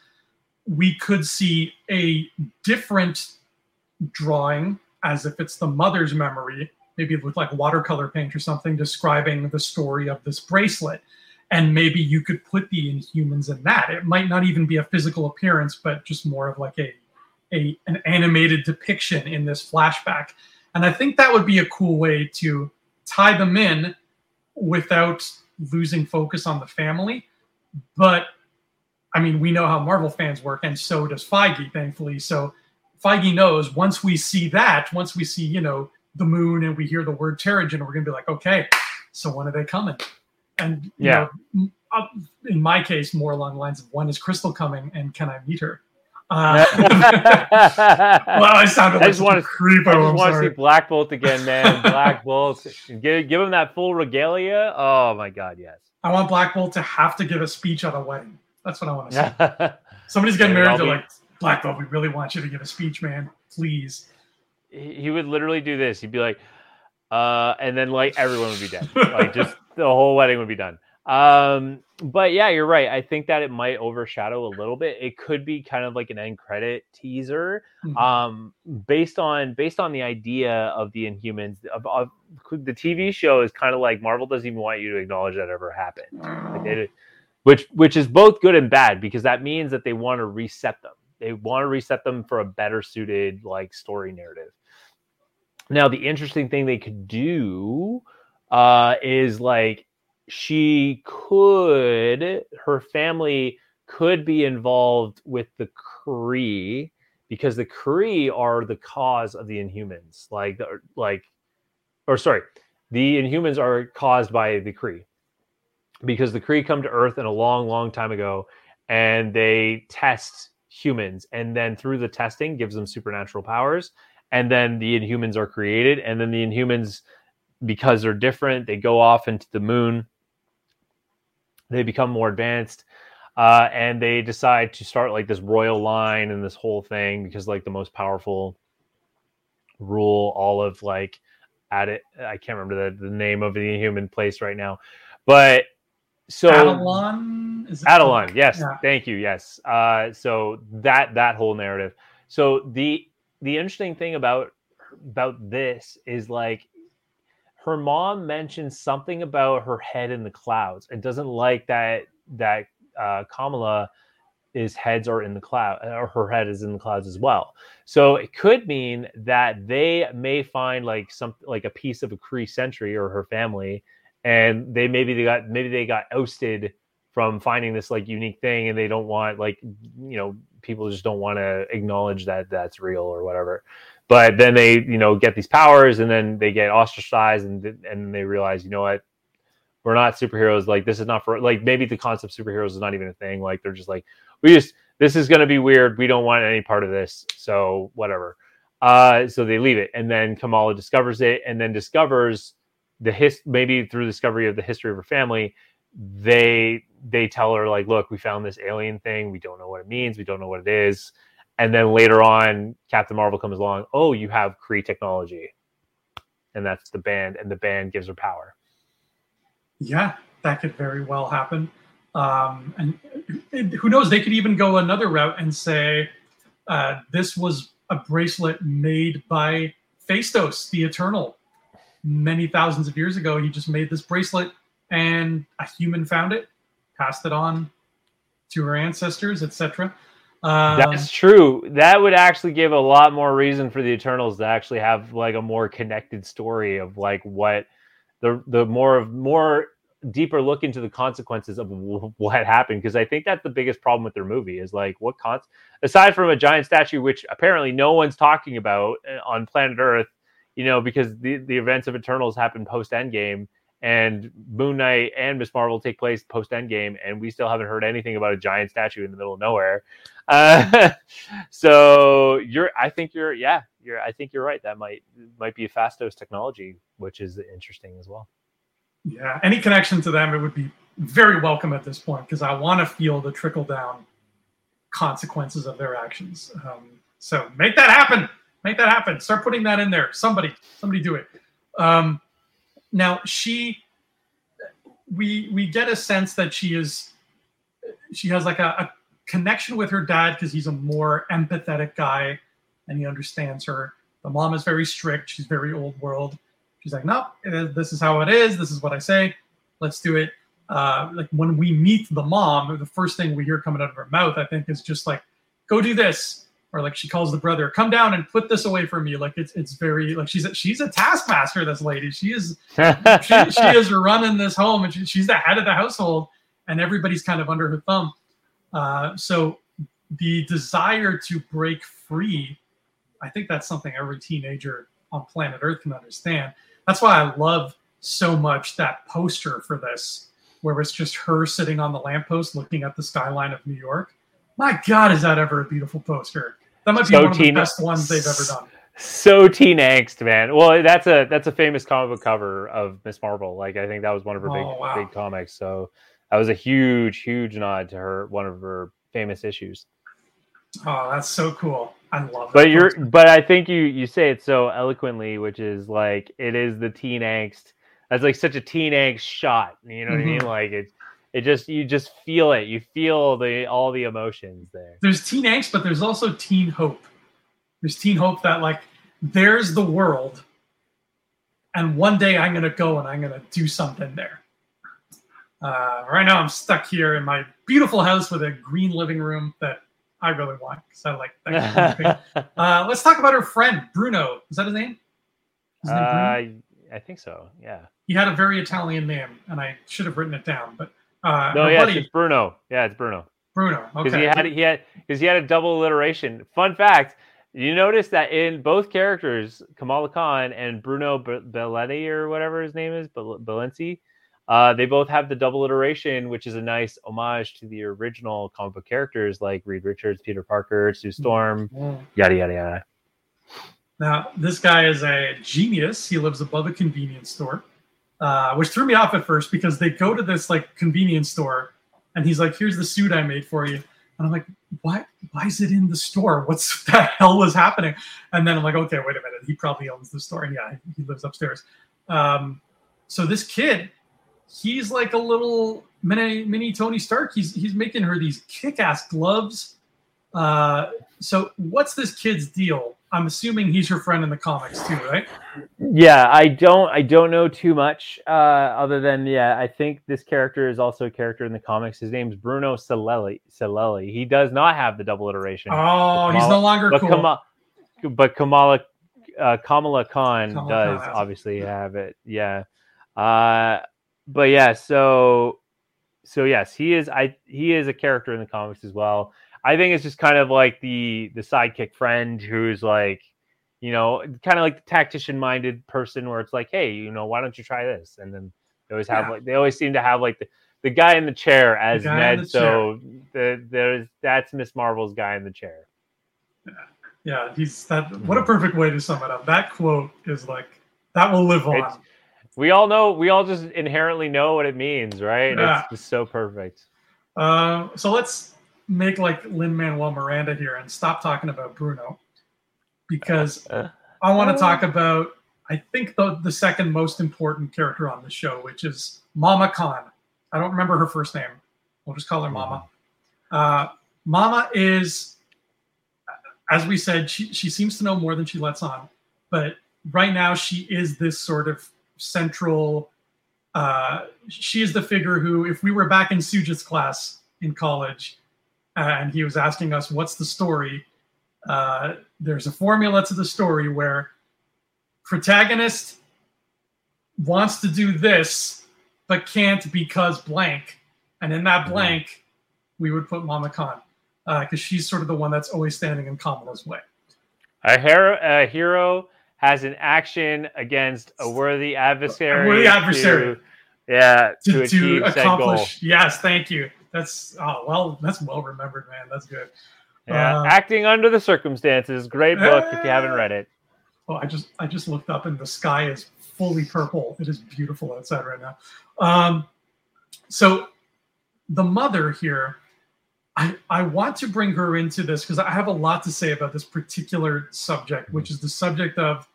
we could see a different drawing as if it's the mother's memory maybe with like watercolor paint or something describing the story of this bracelet and maybe you could put the inhumans in that it might not even be a physical appearance but just more of like a a an animated depiction in this flashback. And I think that would be a cool way to tie them in without losing focus on the family. But I mean, we know how Marvel fans work, and so does Feige, thankfully. So Feige knows once we see that, once we see, you know, the moon and we hear the word Terrigen, we're gonna be like, okay, so when are they coming? And yeah, know, in my case, more along the lines of when is Crystal coming and can I meet her? Uh, well, I sounded I just want to creep. I just want to see Black Bolt again, man. Black Bolt, give give him that full regalia. Oh my God, yes. I want Black Bolt to have to give a speech at a wedding. That's what I want to see. Somebody's getting married. They're like, Black Bolt, we really want you to give a speech, man. Please. He would literally do this. He'd be like, uh, and then like everyone would be dead. like just the whole wedding would be done. Um, but yeah, you're right. I think that it might overshadow a little bit. It could be kind of like an end credit teaser, mm-hmm. um, based on based on the idea of the Inhumans. Of, of, the TV show is kind of like Marvel doesn't even want you to acknowledge that ever happened, like they, which which is both good and bad because that means that they want to reset them. They want to reset them for a better suited like story narrative. Now, the interesting thing they could do uh, is like she could, her family could be involved with the Kree because the Kree are the cause of the Inhumans. Like, like, or sorry, the Inhumans are caused by the Kree because the Kree come to Earth in a long, long time ago, and they test humans, and then through the testing gives them supernatural powers, and then the Inhumans are created, and then the Inhumans, because they're different, they go off into the moon they become more advanced uh, and they decide to start like this royal line and this whole thing because like the most powerful rule all of like at it i can't remember the, the name of the Inhuman place right now but so Attilan, is Attilan, yes, yeah. thank you, yes. Uh, so that that whole narrative. So the the interesting thing about about this is like her mom mentions something about her head in the clouds and doesn't like that that uh, Kamala is heads are in the cloud or her head is in the clouds as well. So it could mean that they may find like some like a piece of a Kree sentry or her family, and they maybe they got maybe they got ousted from finding this like unique thing, and they don't want like you know people just don't want to acknowledge that that's real or whatever. But then they you know get these powers and then they get ostracized and and they realize you know what? We're not superheroes. Like this is not for like maybe the concept of superheroes is not even a thing. Like they're just like we just this is going to be weird. We don't want any part of this. So whatever. Uh so they leave it. And then kamala discovers it and then discovers the his maybe through discovery of the history of her family they they tell her like look we found this alien thing. We don't know what it means. We don't know what it is. And then later on captain marvel comes along oh you have kree technology. And that's the band and the band gives her power. Yeah that could very well happen. Um, and who knows they could even go another route and say uh, this was a bracelet made by Phastos, the Eternal. Many thousands of years ago, he just made this bracelet, and a human found it, passed it on to her ancestors, etc. Um, That's true. That would actually give a lot more reason for the Eternals to actually have like a more connected story of like what the the more of more deeper look into the consequences of what happened because I think that's the biggest problem with their movie is like what cons aside from a giant statue which apparently no one's talking about eh, on planet Earth, you know, because the the events of Eternals happened post Endgame and Moon Knight and Miss Marvel take place post Endgame, and we still haven't heard anything about a giant statue in the middle of nowhere. Uh, so you're, I think you're, yeah, you're, I think you're right. That might might be a Phastos technology, which is interesting as well. Yeah, any connection to them, it would be very welcome at this point because I want to feel the trickle down consequences of their actions. Um, so make that happen. Make that happen. Start putting that in there. Somebody, somebody do it. Um, now she, we we get a sense that she is, she has like a, a connection with her dad because he's a more empathetic guy and he understands her. The mom is very strict. She's very old world. She's like, no, this is how it is. This is what I say. Let's do it. Uh, like when we meet the mom, the first thing we hear coming out of her mouth, I think, is just like, go do this or like she calls the brother, "Come down and put this away from me." Like it's it's very like she's a, she's a taskmaster. This lady, she is she, she is running this home, and she, she's the head of the household, and everybody's kind of under her thumb. Uh, so the desire to break free, I think that's something every teenager on planet Earth can understand. That's why I love so much that poster for this, where it's just her sitting on the lamppost looking at the skyline of New York. My God, is that ever a beautiful poster? That might be So one of the teen- best ones they've ever done. so teen angst, man. Well, that's a that's a famous comic book cover of Miss Marvel. Like I think that was one of her big Oh, wow. big comics. So that was a huge huge nod to her one of her famous issues. Oh, that's so cool. I love it. But you're poster. but I think you you say it so eloquently, which is like it is the teen angst. That's like such a teen angst shot. You know what I mean? Mhm. Like it it just you just feel it. You feel the all the emotions there. there's teen angst, but there's also teen hope. There's teen hope that like there's the world, and one day I'm gonna go and I'm gonna do something there. Uh, right now I'm stuck here in my beautiful house with a green living room that I really want because I like that. Kind of uh, let's talk about her friend Bruno. Is that his name? Is his name uh, I think so. Yeah. He had a very Italian name, and I should have written it down. But uh, No, yes, buddy it's Bruno. Yeah, it's Bruno. Bruno. because Okay. he had he had because he had a double alliteration. Fun fact: you notice that in both characters, Kamala Khan and Bruno Be- Belletti or whatever his name is, Belenzi, uh, they both have the double alliteration, which is a nice homage to the original comic book characters like Reed Richards, Peter Parker, Sue Storm, Mm. yada yada yada. Now, this guy is a genius. He lives above a convenience store, uh, which threw me off at first because they go to this like convenience store, and he's like, "Here's the suit I made for you," and I'm like, "Why? Why is it in the store? What's the hell is happening?" And then I'm like, "Okay, wait a minute. He probably owns the store. And yeah, he lives upstairs." Um, so this kid, he's like a little mini mini Tony Stark. He's he's making her these kick-ass gloves. Uh, so what's this kid's deal? I'm assuming he's your friend in the comics too, right? Yeah, I don't I don't know too much uh, other than yeah, I think this character is also a character in the comics. His name's Bruno Salelli. Salelli. He does not have the double iteration. Oh, he's no longer but cool. Kamala, but Kamala, uh, Kamala Khan Kamala does Khan it. obviously have it. Yeah, uh, but yeah. So, so yes, he is. I he is a character in the comics as well. I think it's just kind of like the the sidekick friend who's like, you know, kind of like the tactician minded person where it's like, hey, you know, why don't you try this? And then they always have Yeah. like they always seem to have like the. The guy in the chair as in Ned, the so the, there's that's Miss Marvel's guy in the chair. yeah, Yeah, he's that. What a Mm-hmm. perfect way to sum it up. That quote is like that will live on. It's- we all know we all just inherently know what it means right Yeah. it's just so perfect Uh, so let's make like Lin Manuel Miranda here and stop talking about Bruno because Uh, I want to talk about I think the the second most important character on the show, which is Mama Khan. I don't remember her first name. We'll just call her Mama. Uh, Mama is, as we said, she she seems to know more than she lets on, but right now she is this sort of central. Uh, she is the figure who, if we were back in Sujit's class in college, uh, and he was asking us what's the story, uh, there's a formula to the story where protagonist wants to do this but can't because blank. And in that Mhm. blank we would put mama khan because she's sort of the one that's always standing in kamala's way. A hero a hero has an action against a worthy adversary A worthy adversary. to- yeah to, to, achieve to accomplish yes thank you that's oh well that's well remembered man that's good yeah uh, acting under the circumstances great book if you haven't read it Oh, I just I just looked up and the sky is fully purple. It is beautiful outside right now. Um, so the mother here, I I want to bring her into this because I have a lot to say about this particular subject, which is the subject of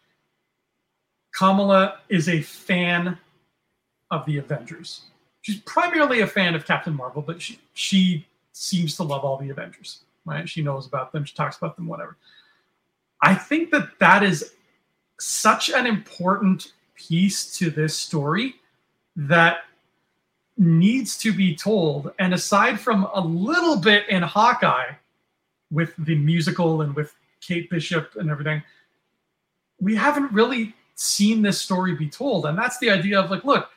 Kamala is a fan of the Avengers. She's primarily a fan of Captain Marvel, but she she seems to love all the Avengers. Right? She knows about them. She talks about them. Whatever. I think that that is such an important piece to this story that needs to be told. And aside from a little bit in Hawkeye, with the musical and with Kate Bishop and everything, we haven't really seen this story be told. And that's the idea of like, look,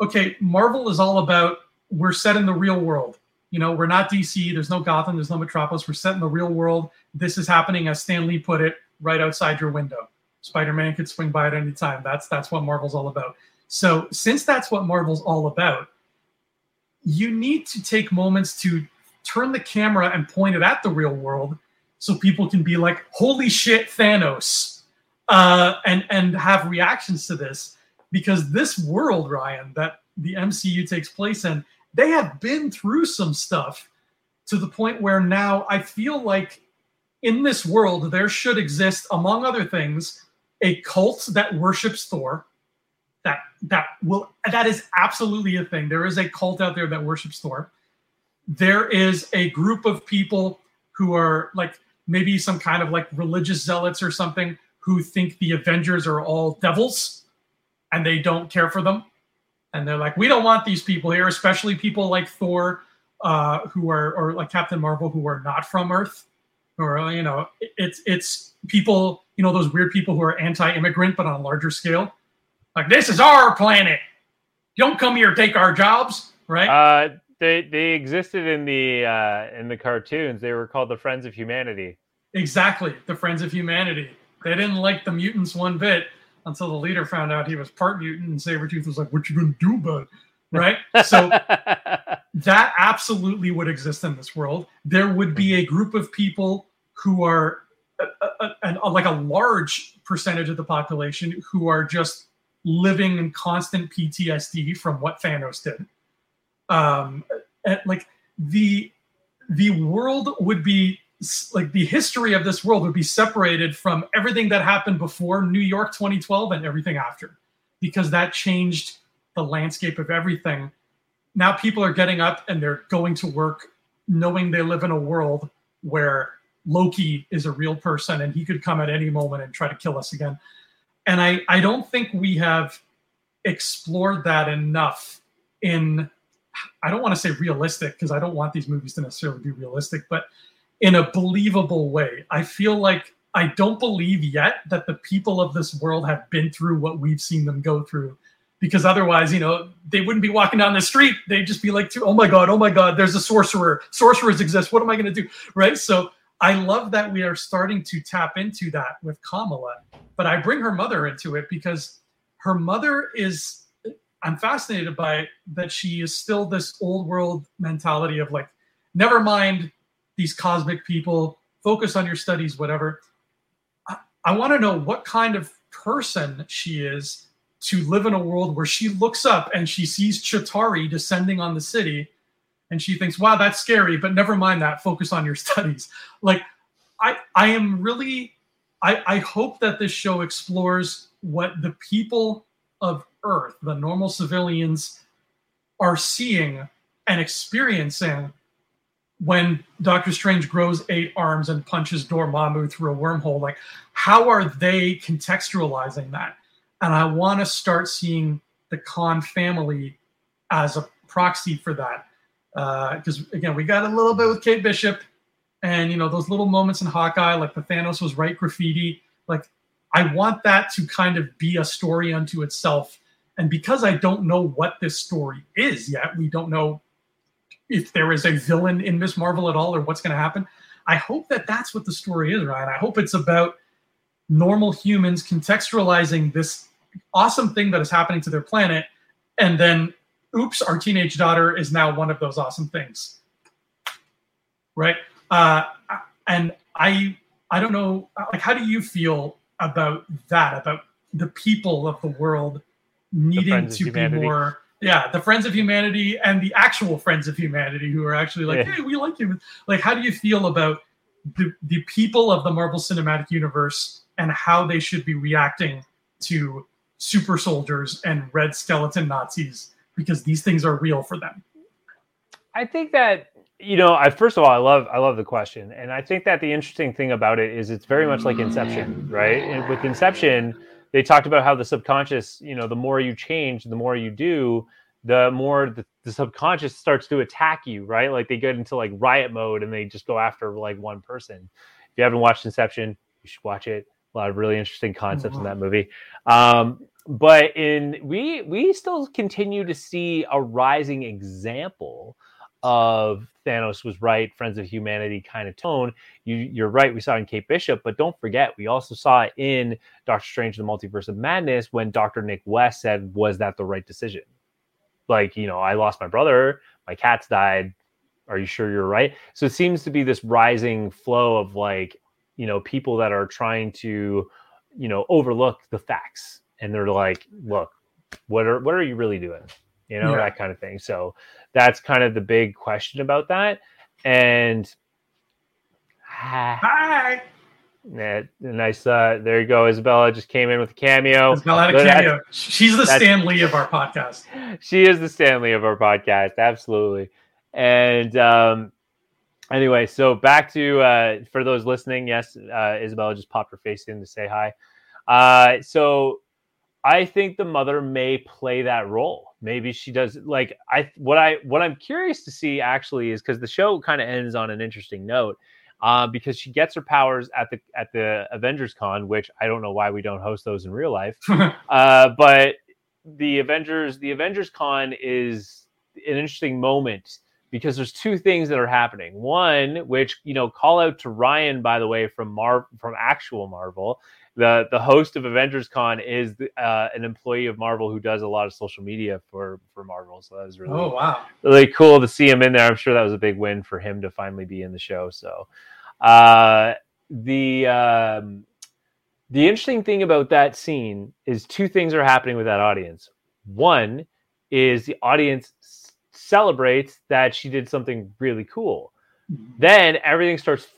okay, Marvel is all about we're set in the real world. You know, we're not DC, there's no Gotham, there's no Metropolis, we're set in the real world. This is happening, as Stan Lee put it, right outside your window. Spider-Man could swing by at any time. That's that's what Marvel's all about. So since that's what Marvel's all about, you need to take moments to turn the camera and point it at the real world so people can be like, holy shit, Thanos, uh, and, and have reactions to this. Because this world, Ryan, that the MCU takes place in, they have been through some stuff to the point where now I feel like in this world there should exist, among other things, a cult that worships Thor. That that will that is absolutely a thing. There is a cult out there that worships Thor. There is a group of people who are like maybe some kind of like religious zealots or something who think the Avengers are all devils and they don't care for them. And they're like, we don't want these people here, especially people like Thor, uh, who are, or like Captain Marvel, who are not from Earth. Or, you know, it's, it's people, you know, those weird people who are anti immigrant, but on a larger scale. Like, this is our planet. don't come here, take our jobs, right? Uh, they they existed in the uh, in the cartoons. They were called the Friends of Humanity. Exactly, the Friends of Humanity. They didn't like the mutants one bit until the leader found out he was part mutant, and Sabretooth was like, "What you gonna do about it?" Right? So that absolutely would exist in this world. There would be a group of people who are a, a, a, like a large percentage of the population who are just living in constant PTSD from what Thanos did um, and like the the world would be like the history of this world would be separated from everything that happened before New York 2012 and everything after, because that changed the landscape of everything. Now people are getting up and they're going to work knowing they live in a world where Loki is a real person and he could come at any moment and try to kill us again. And I, I don't think we have explored that enough in I don't want to say realistic because I don't want these movies to necessarily be realistic, but in a believable way. I feel like I don't believe yet that the people of this world have been through what we've seen them go through. Because otherwise, you know, they wouldn't be walking down the street. They'd just be like, oh my God, oh my God, there's a sorcerer. Sorcerers exist. What am I going to do? Right. So I love that we are starting to tap into that with Kamala. But I bring her mother into it because her mother is I'm fascinated by that she is still this old world mentality of like, never mind these cosmic people, focus on your studies, whatever. I, I want to know what kind of person she is to live in a world where she looks up and she sees Chitauri descending on the city and she thinks, wow, that's scary, but never mind that, focus on your studies. Like, I, I am really, I, I hope that this show explores what the people of Earth, the normal civilians, are seeing and experiencing when Doctor Strange grows eight arms and punches Dormammu through a wormhole. Like, how are they contextualizing that? And I want to start seeing the Khan family as a proxy for that. Because uh, again, we got a little bit with Kate Bishop, and you know those little moments in Hawkeye, like the Thanos was right graffiti. Like, I want that to kind of be a story unto itself and because I don't know what this story is yet, we don't know if there is a villain in Miss Marvel at all or what's going to happen. I hope that that's what the story is, Ryan. I hope it's about normal humans contextualizing this awesome thing that is happening to their planet. And then, oops, our teenage daughter is now one of those awesome things. Right. Uh, and I, I don't know, like, how do you feel about that, about the people of the world needing to be more yeah the friends of humanity and the actual friends of humanity who are actually like yeah. hey we like you. Like how do you feel about the, the people of the marvel cinematic universe and how they should be reacting to super soldiers and red skeleton nazis? Because these things are real for them. I think that you know i first of all i love i love the question. And i think that the interesting thing about it is it's very much like inception right? And with inception they talked about how the subconscious, you know, the more you change, the more you do, the more the, the subconscious starts to attack you, right? Like they get into like riot mode and they just go after like one person. If you haven't watched Inception, you should watch it. A lot of really interesting concepts in that movie. Um, but in we we still continue to see a rising example of Thanos was right, Friends of Humanity kind of tone. You, you're right. We saw in Kate Bishop, but don't forget, we also saw it in Doctor Strange: The Multiverse of Madness when Doctor Nick West said, "Was that the right decision?" Like, you know, I lost my brother, my cats died. Are you sure you're right? So it seems to be this rising flow of like, you know, people that are trying to, you know, overlook the facts, and they're like, "Look, what are what are you really doing?" You know, yeah. that kind of thing. So that's kind of the big question about that. And hi. Yeah, nice. Uh, there you go. Isabella just came in with a cameo. Isabella had a cameo. She's the Stan Lee of our podcast. She is the Stan Lee of our podcast. Absolutely. And um, anyway, so back to uh, for those listening. Yes, uh, Isabella just popped her face in to say hi. Uh, so I think the mother may play that role. Maybe she does. Like I, what I, what I'm curious to see actually is because the show kind of ends on an interesting note, uh, because she gets her powers at the at the Avengers Con, which I don't know why we don't host those in real life. uh, but the Avengers, the Avengers Con is an interesting moment because there's two things that are happening. One, which you know, call out to Ryan by the way from Mar from actual Marvel the the host of Avengers Con is uh, an employee of Marvel who does a lot of social media for for Marvel. So that was really oh wow really cool to see him in there. I'm sure that was a big win for him to finally be in the show. So uh, the um, the interesting thing about that scene is two things are happening with that audience. One is the audience celebrates that she did something really cool. Mm-hmm. Then everything starts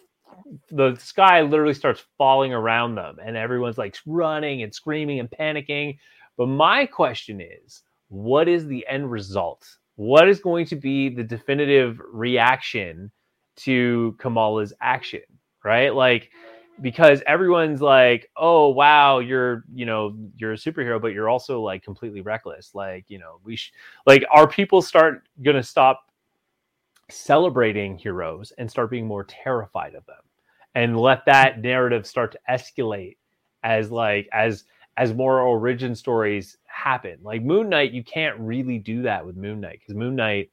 the sky literally starts falling around them and everyone's like running and screaming and panicking. But my question is what is the end result? What is going to be the definitive reaction to kamala's action right? Like because everyone's like oh wow you're you know you're a superhero but you're also like completely reckless. Like you know we sh- like are people start gonna stop celebrating heroes and start being more terrified of them and let that narrative start to escalate as like as as more origin stories happen. Like Moon Knight, you can't really do that with Moon Knight because Moon Knight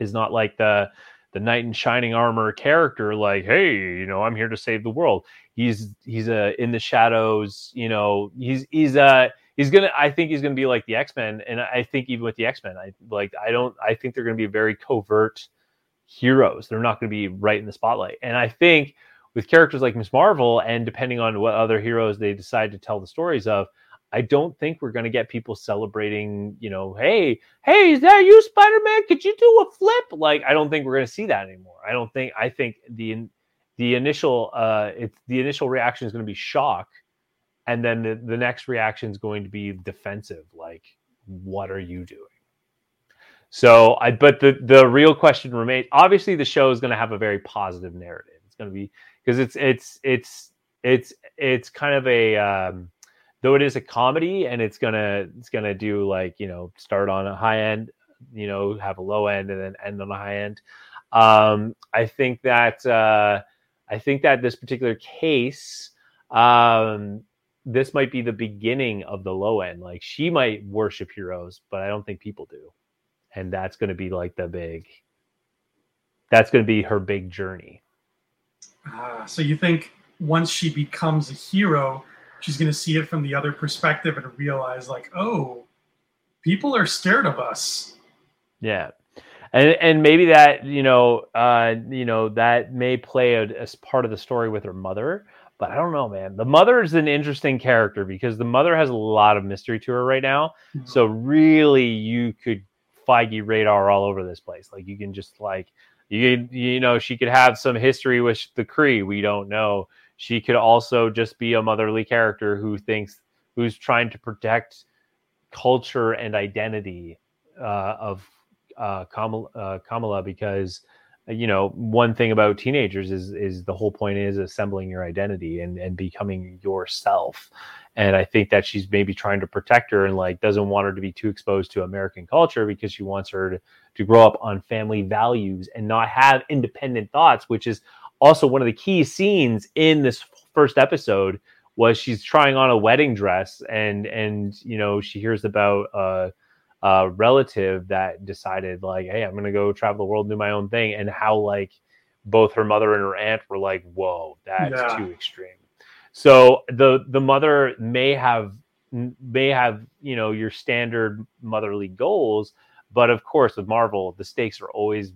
is not like the the knight in shining armor character. Like, hey, you know, I'm here to save the world. He's he's a uh, in the shadows. You know, he's he's uh he's gonna. I think he's gonna be like the X Men, and I think even with the X Men, I like. I don't. I think they're gonna be very covert heroes. They're not gonna be right in the spotlight, and I think with characters like Miss Marvel, and depending on what other heroes they decide to tell the stories of, I don't think we're going to get people celebrating, you know, hey, hey, is that you, Spider Man? Could you do a flip? Like, I don't think we're going to see that anymore. I don't think. I think the the initial uh, it's the initial reaction is going to be shock, and then the, the next reaction is going to be defensive, like, what are you doing? So I, but the the real question remains. Obviously, the show is going to have a very positive narrative. It's going to be because it's it's it's it's it's kind of a um, though it is a comedy and it's gonna it's gonna do like you know start on a high end you know have a low end and then end on a high end. Um, i think that uh, i think that this particular case um, this might be the beginning of the low end. Like she might worship heroes but i don't think people do. And that's going to be like the big that's going to be her big journey Ah, so you think once she becomes a hero, she's going to see it from the other perspective and realize, like, oh, people are scared of us. Yeah. And, and maybe that you know uh, you know that may play a, as part of the story with her mother but I don't know, man. The mother is an interesting character because the mother has a lot of mystery to her right now. Mm-hmm. So really, you could Feige radar all over this place. Like you can just like you you know she could have some history with the Kree. We don't know. She could also just be a motherly character who thinks who's trying to protect culture and identity uh, of uh, Kamala, uh, Kamala because you know, one thing about teenagers is is the whole point is assembling your identity and and becoming yourself. And I think that she's maybe trying to protect her and like doesn't want her to be too exposed to American culture because she wants her to, to grow up on family values and not have independent thoughts, which is also one of the key scenes in this first episode was she's trying on a wedding dress and and you know she hears about uh a relative that decided like, hey, I'm gonna go travel the world, do my own thing, and how like both her mother and her aunt were like, whoa, that's yeah. too extreme. So the the mother may have may have you know your standard motherly goals, but of course with Marvel the stakes are always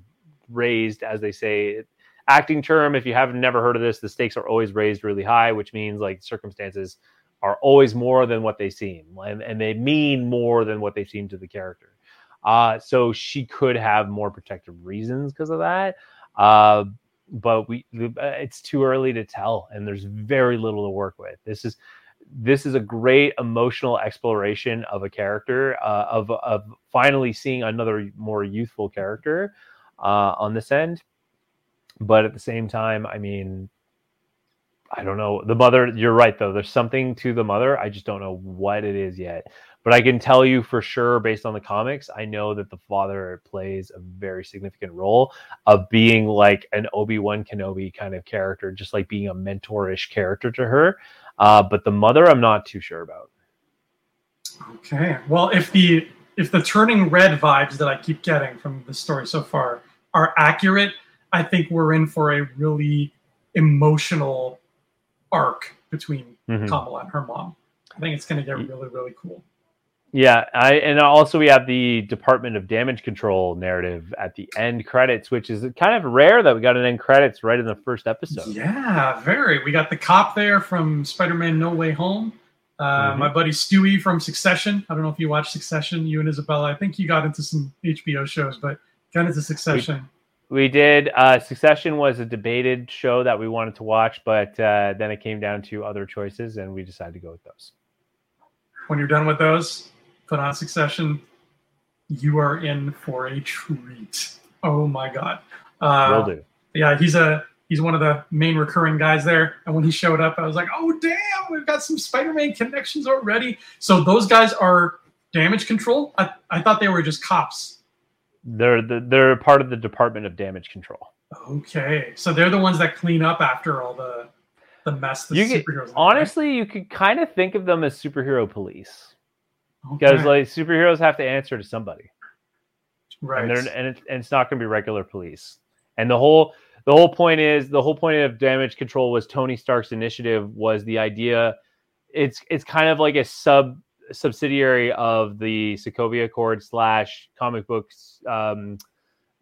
raised, as they say. Acting term, if you haven't never heard of this, the stakes are always raised really high, which means like circumstances are always more than what they seem, and, and they mean more than what they seem to the character. Uh, so she could have more protective reasons because of that. Uh, but we, uh, it's too early to tell, and there's very little to work with. This is this is a great emotional exploration of a character, uh, of of finally seeing another more youthful character uh, on this end. But at the same time, I mean, I don't know. The mother, you're right though. There's something to the mother. I just don't know what it is yet. But I can tell you for sure, based on the comics, I know that the father plays a very significant role of being like an Obi Wan Kenobi kind of character, just like being a mentorish character to her. Uh, but the mother, I'm not too sure about. Okay. Well, if the if the turning red vibes that I keep getting from the story so far are accurate, I think we're in for a really emotional arc between mm-hmm. Kamala and her mom. I think it's going to get really, really cool. Yeah, I and also we have the Department of Damage Control narrative at the end credits, which is kind of rare that we got an end credits right in the first episode. Yeah, very. We got the cop there from Spider-Man: No Way Home. Uh, mm-hmm. My buddy Stewy from Succession. I don't know if you watch Succession, you and Isabella. I think you got into some HBO shows, but got into Succession. We did. Uh, Succession was a debated show that we wanted to watch, but uh, then it came down to other choices, and we decided to go with those. When you're done with those, put on Succession. You are in for a treat. Oh my god! Uh, Will do. Yeah, he's a he's one of the main recurring guys there. And when he showed up, I was like, oh damn, we've got some Spider-Man connections already. So those guys are damage control. I, I thought they were just cops they're the, they're part of the Department of Damage Control. Okay, so they're the ones that clean up after all the the mess the you superheroes. honestly, you could kind of think of them as superhero police okay. because like superheroes have to answer to somebody, right? And, and, it, and it's not going to be regular police. And the whole the whole point is the whole point of damage control was Tony Stark's initiative was the idea. It's it's kind of like a sub subsidiary of the Sokovia Accord slash comic books um,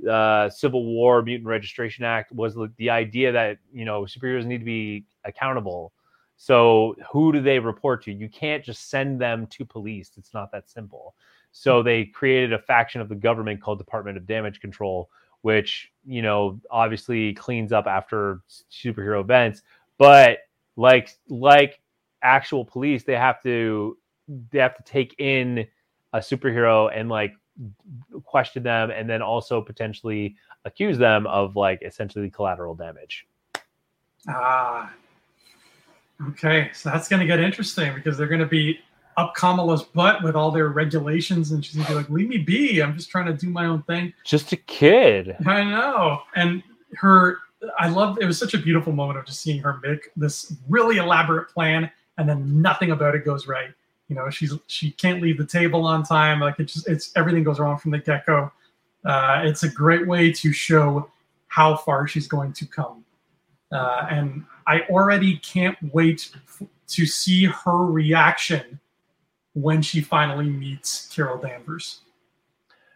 uh, Civil War Mutant Registration Act was the idea that you know superheroes need to be accountable. So who do they report to? You can't just send them to police. It's not that simple. So they created a faction of the government called Department of Damage Control, which you know obviously cleans up after superhero events, but like like actual police, they have to they have to take in a superhero and like question them and then also potentially accuse them of like essentially collateral damage. Ah. Okay, so that's going to get interesting because they're going to be up Kamala's butt with all their regulations, and she's going to be like, "Leave me be! I'm just trying to do my own thing." Just a kid. I know, and her. I love. It was such a beautiful moment of just seeing her make this really elaborate plan, and then nothing about it goes right you know she's she can't leave the table on time. Like it just it's everything goes wrong from the get-go. Uh, it's a great way to show how far she's going to come. Uh, and i already can't wait f- to see her reaction when she finally meets carol danvers.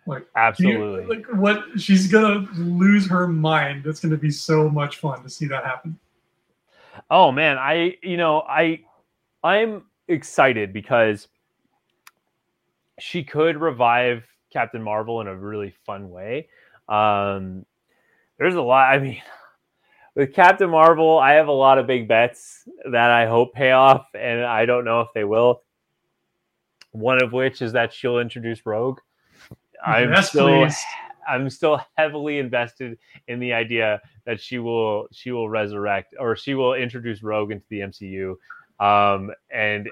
Like absolutely you, like what she's gonna lose her mind. It's gonna be so much fun to see that happen. Oh man i you know i i'm excited because she could revive Captain Marvel in a really fun way. Um, there's a lot. I mean, with Captain Marvel, I have a lot of big bets that I hope pay off, and I don't know if they will. One of which is that she'll introduce Rogue. I'm yes, still, please. I'm still heavily invested in the idea that she will she will resurrect or she will introduce Rogue into the MCU. Um, and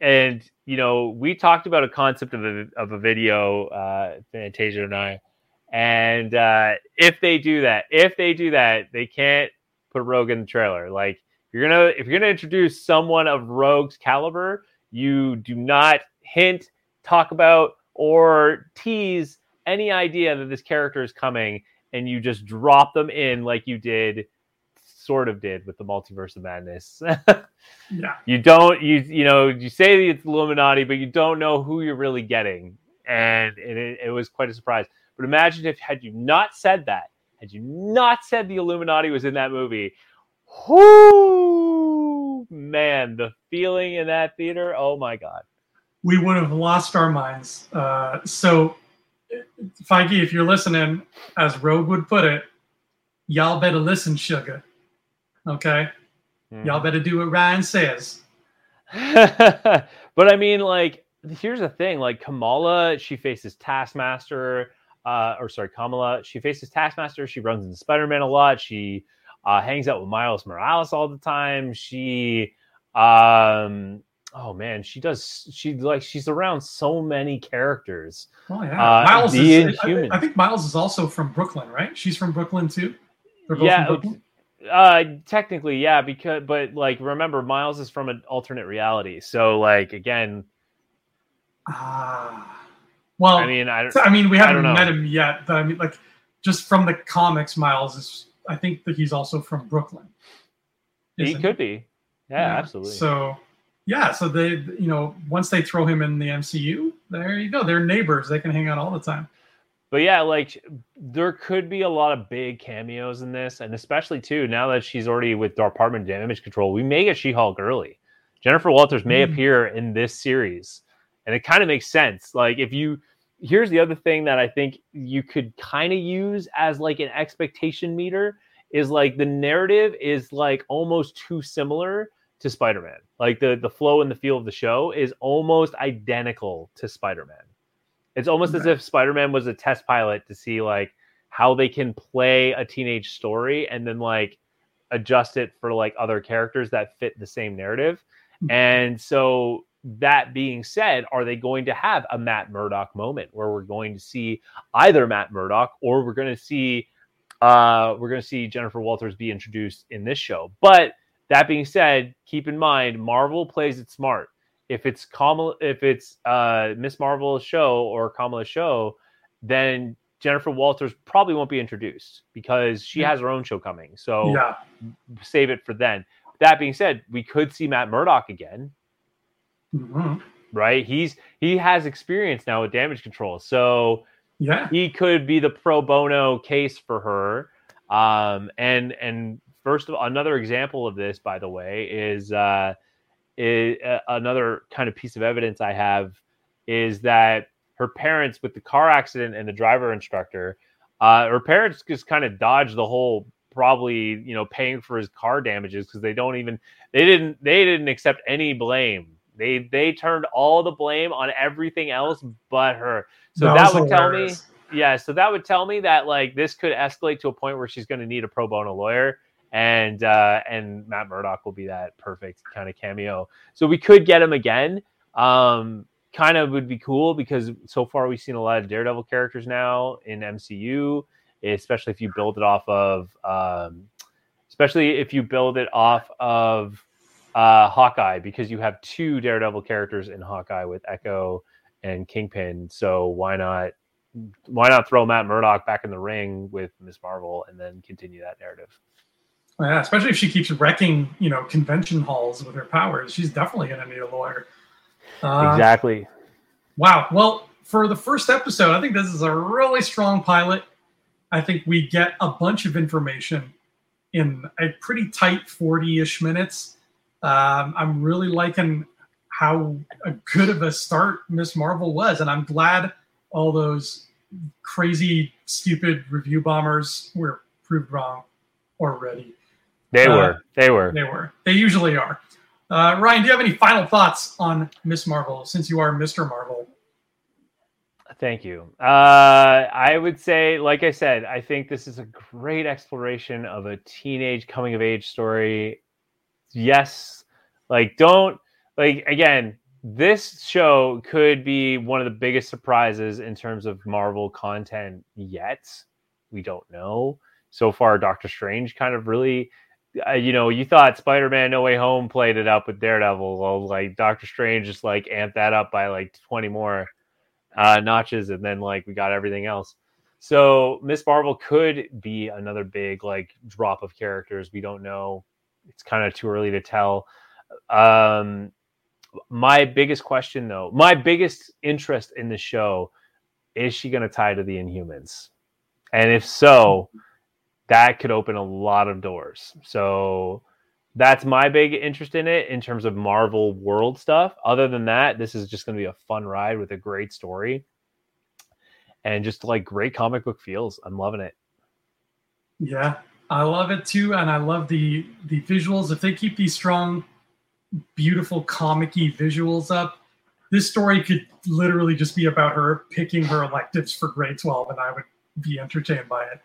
and you know we talked about a concept of a of a video, uh, Fantasia and I, and uh, if they do that, if they do that, they can't put Rogue in the trailer. Like you're gonna if you're gonna introduce someone of Rogue's caliber, you do not hint, talk about, or tease any idea that this character is coming, and you just drop them in like you did, sort of did with the Multiverse of Madness. Yeah. you don't you you know you say it's Illuminati, but you don't know who you're really getting, and it, it was quite a surprise. But imagine if had you not said that, had you not said the Illuminati was in that movie, whoo man, the feeling in that theater, oh my god. we would have lost our minds. Uh, so, Feige, if you're listening, as Rogue would put it, y'all better listen, sugar. Okay? Y'all better do what Ryan says. but I mean, like, here's the thing: like Kamala, she faces Taskmaster, uh, or sorry, Kamala, she faces Taskmaster. She runs into Spider-Man a lot. She uh, hangs out with Miles Morales all the time. She, um, oh man, she does. She like she's around so many characters. Oh, yeah. Uh, Miles is, I, I think Miles is also from Brooklyn, right? She's from Brooklyn too? They're both Yeah, Brooklyn? Uh, technically, yeah, because but like remember, Miles is from an alternate reality. So like again, Ah. Well, I mean, I don't. I mean, we haven't met him yet, but I mean, like, just from the comics, Miles is. I think that he's also from Brooklyn. He could be. Yeah, absolutely. So, yeah, so they, you know, once they throw him in the MCU, there you go. They're neighbors. They can hang out all the time. But yeah, like there could be a lot of big cameos in this, and especially too now that she's already with Department of Damage Control, we may get She-Hulk early. Jennifer Walters may Mm. appear in this series, and it kind of makes sense. Like if you, here's the other thing that I think you could kind of use as like an expectation meter is like the narrative is like almost too similar to Spider-Man. Like the the flow and the feel of the show is almost identical to Spider-Man. It's almost as if Spider-Man was a test pilot to see like how they can play a teenage story and then like adjust it for like other characters that fit the same narrative. And so that being said, are they going to have a Matt Murdock moment where we're going to see either Matt Murdock or we're going to see uh we're going to see Jennifer Walters be introduced in this show. But that being said, keep in mind Marvel plays it smart. If it's Kamala, if it's uh Miss Marvel's show or Kamala's show, then Jennifer Walters probably won't be introduced because she has her own show coming. So Yeah. save it for then. That being said, we could see Matt Murdock again, Mhm. right? He's he has experience now with damage control, so Yeah. he could be the pro bono case for her. Um, and and first of all, another example of this, by the way, is uh, is uh, another kind of piece of evidence I have is that her parents, with the car accident and the driver instructor, uh, her parents just kind of dodged the whole probably you know paying for his car damages because they don't even they didn't they didn't accept any blame. They they turned all the blame on everything else but her. So that, was would tell me yeah, so that would tell me that like this could escalate to a point where she's going to need a pro bono lawyer, and uh, and Matt Murdock will be that perfect kind of cameo. So we could get him again. Um, kind of would be cool because so far we've seen a lot of Daredevil characters now in MCU, especially if you build it off of, um, especially if you build it off of uh, Hawkeye because you have two Daredevil characters in Hawkeye with Echo and Kingpin. So why not? why not throw Matt Murdock back in the ring with Miss Marvel and then continue that narrative? Yeah, especially if she keeps wrecking, you know, convention halls with her powers. She's definitely going to need a lawyer. Uh, exactly. Wow. Well, for the first episode, I think this is a really strong pilot. I think we get a bunch of information in a pretty tight 40 ish minutes. Um, I'm really liking how a good of a start Miss Marvel was. And I'm glad all those crazy, stupid review bombers were proved wrong already. They Uh, were. They were. They were. They usually are. Uh, Ryan, do you have any final thoughts on Miss Marvel since you are Mr. Marvel? Thank you. Uh, I would say, like I said, I think this is a great exploration of a teenage coming of age story. Yes, like don't like again. This show could be one of the biggest surprises in terms of Marvel content yet. We don't know. So far, Doctor Strange kind of really uh, you know, you thought Spider Man No Way Home played it up with Daredevil. Well, like Doctor Strange just like amped that up by like 20 more uh, notches, and then like we got everything else. So Miss Marvel could be another big like drop of characters. We don't know. It's kind of too early to tell. Um, my biggest question, though, my biggest interest in the show is she going to tie to the Inhumans? And if so, that could open a lot of doors. So that's my big interest in it in terms of Marvel world stuff. Other than that, this is just going to be a fun ride with a great story and just like great comic book feels. I'm loving it. Yeah, I love it too, and I love the the visuals. If they keep these strong, beautiful comicky visuals up, this story could literally just be about her picking her electives for grade 12, and I would be entertained by it.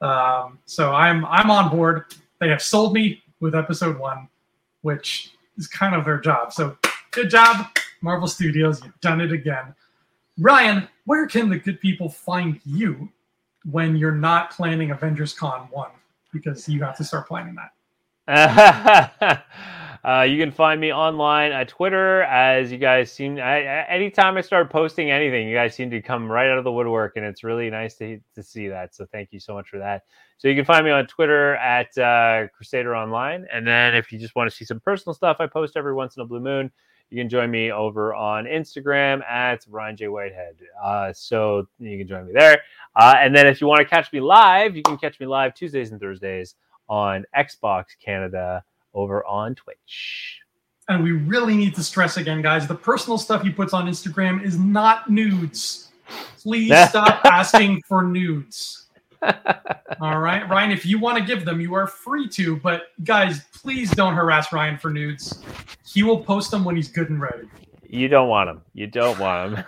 Um, so I'm I'm on board. They have sold me with episode one, which is kind of their job. So good job, Marvel Studios. You've done it again. Ryan, where can the good people find you when you're not planning Avengers Con 1? Because you have to start planning that. Uh, you can find me online at Twitter, as you guys seem. I, anytime I start posting anything, you guys seem to come right out of the woodwork, and it's really nice to to see that. So thank you so much for that. So you can find me on Twitter at uh, Crusader Online, and then if you just want to see some personal stuff, I post every once in a blue moon. You can join me over on Instagram at Ryan J Whitehead. Uh, so you can join me there. Uh, and then if you want to catch me live, you can catch me live Tuesdays and Thursdays on Xbox Canada over on Twitch. And we really need to stress again, guys the personal stuff he puts on Instagram is not nudes. Please stop asking for nudes. All right, Ryan, if you want to give them, you are free to. But guys, please don't harass Ryan for nudes. He will post them when he's good and ready. You don't want them. You don't want them.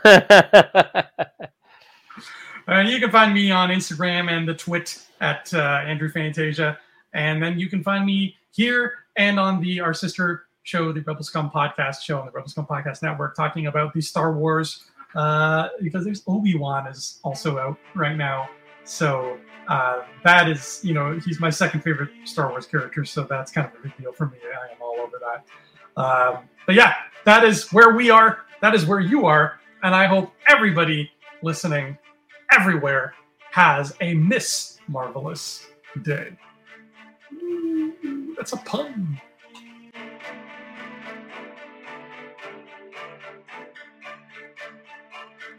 and you can find me on Instagram and the Twit at uh, Andrew Fantasia. And then you can find me here and on the our sister show, the Rebel Scum podcast show on the Rebel Scum podcast network, talking about the Star Wars uh, because there's Obi Wan is also out right now. So uh, that is, you know, he's my second favorite Star Wars character, so that's kind of a big deal for me. I am all over that. Um, but yeah, that is where we are. That is where you are, and I hope everybody listening everywhere has a Miss Marvelous day. That's a pun.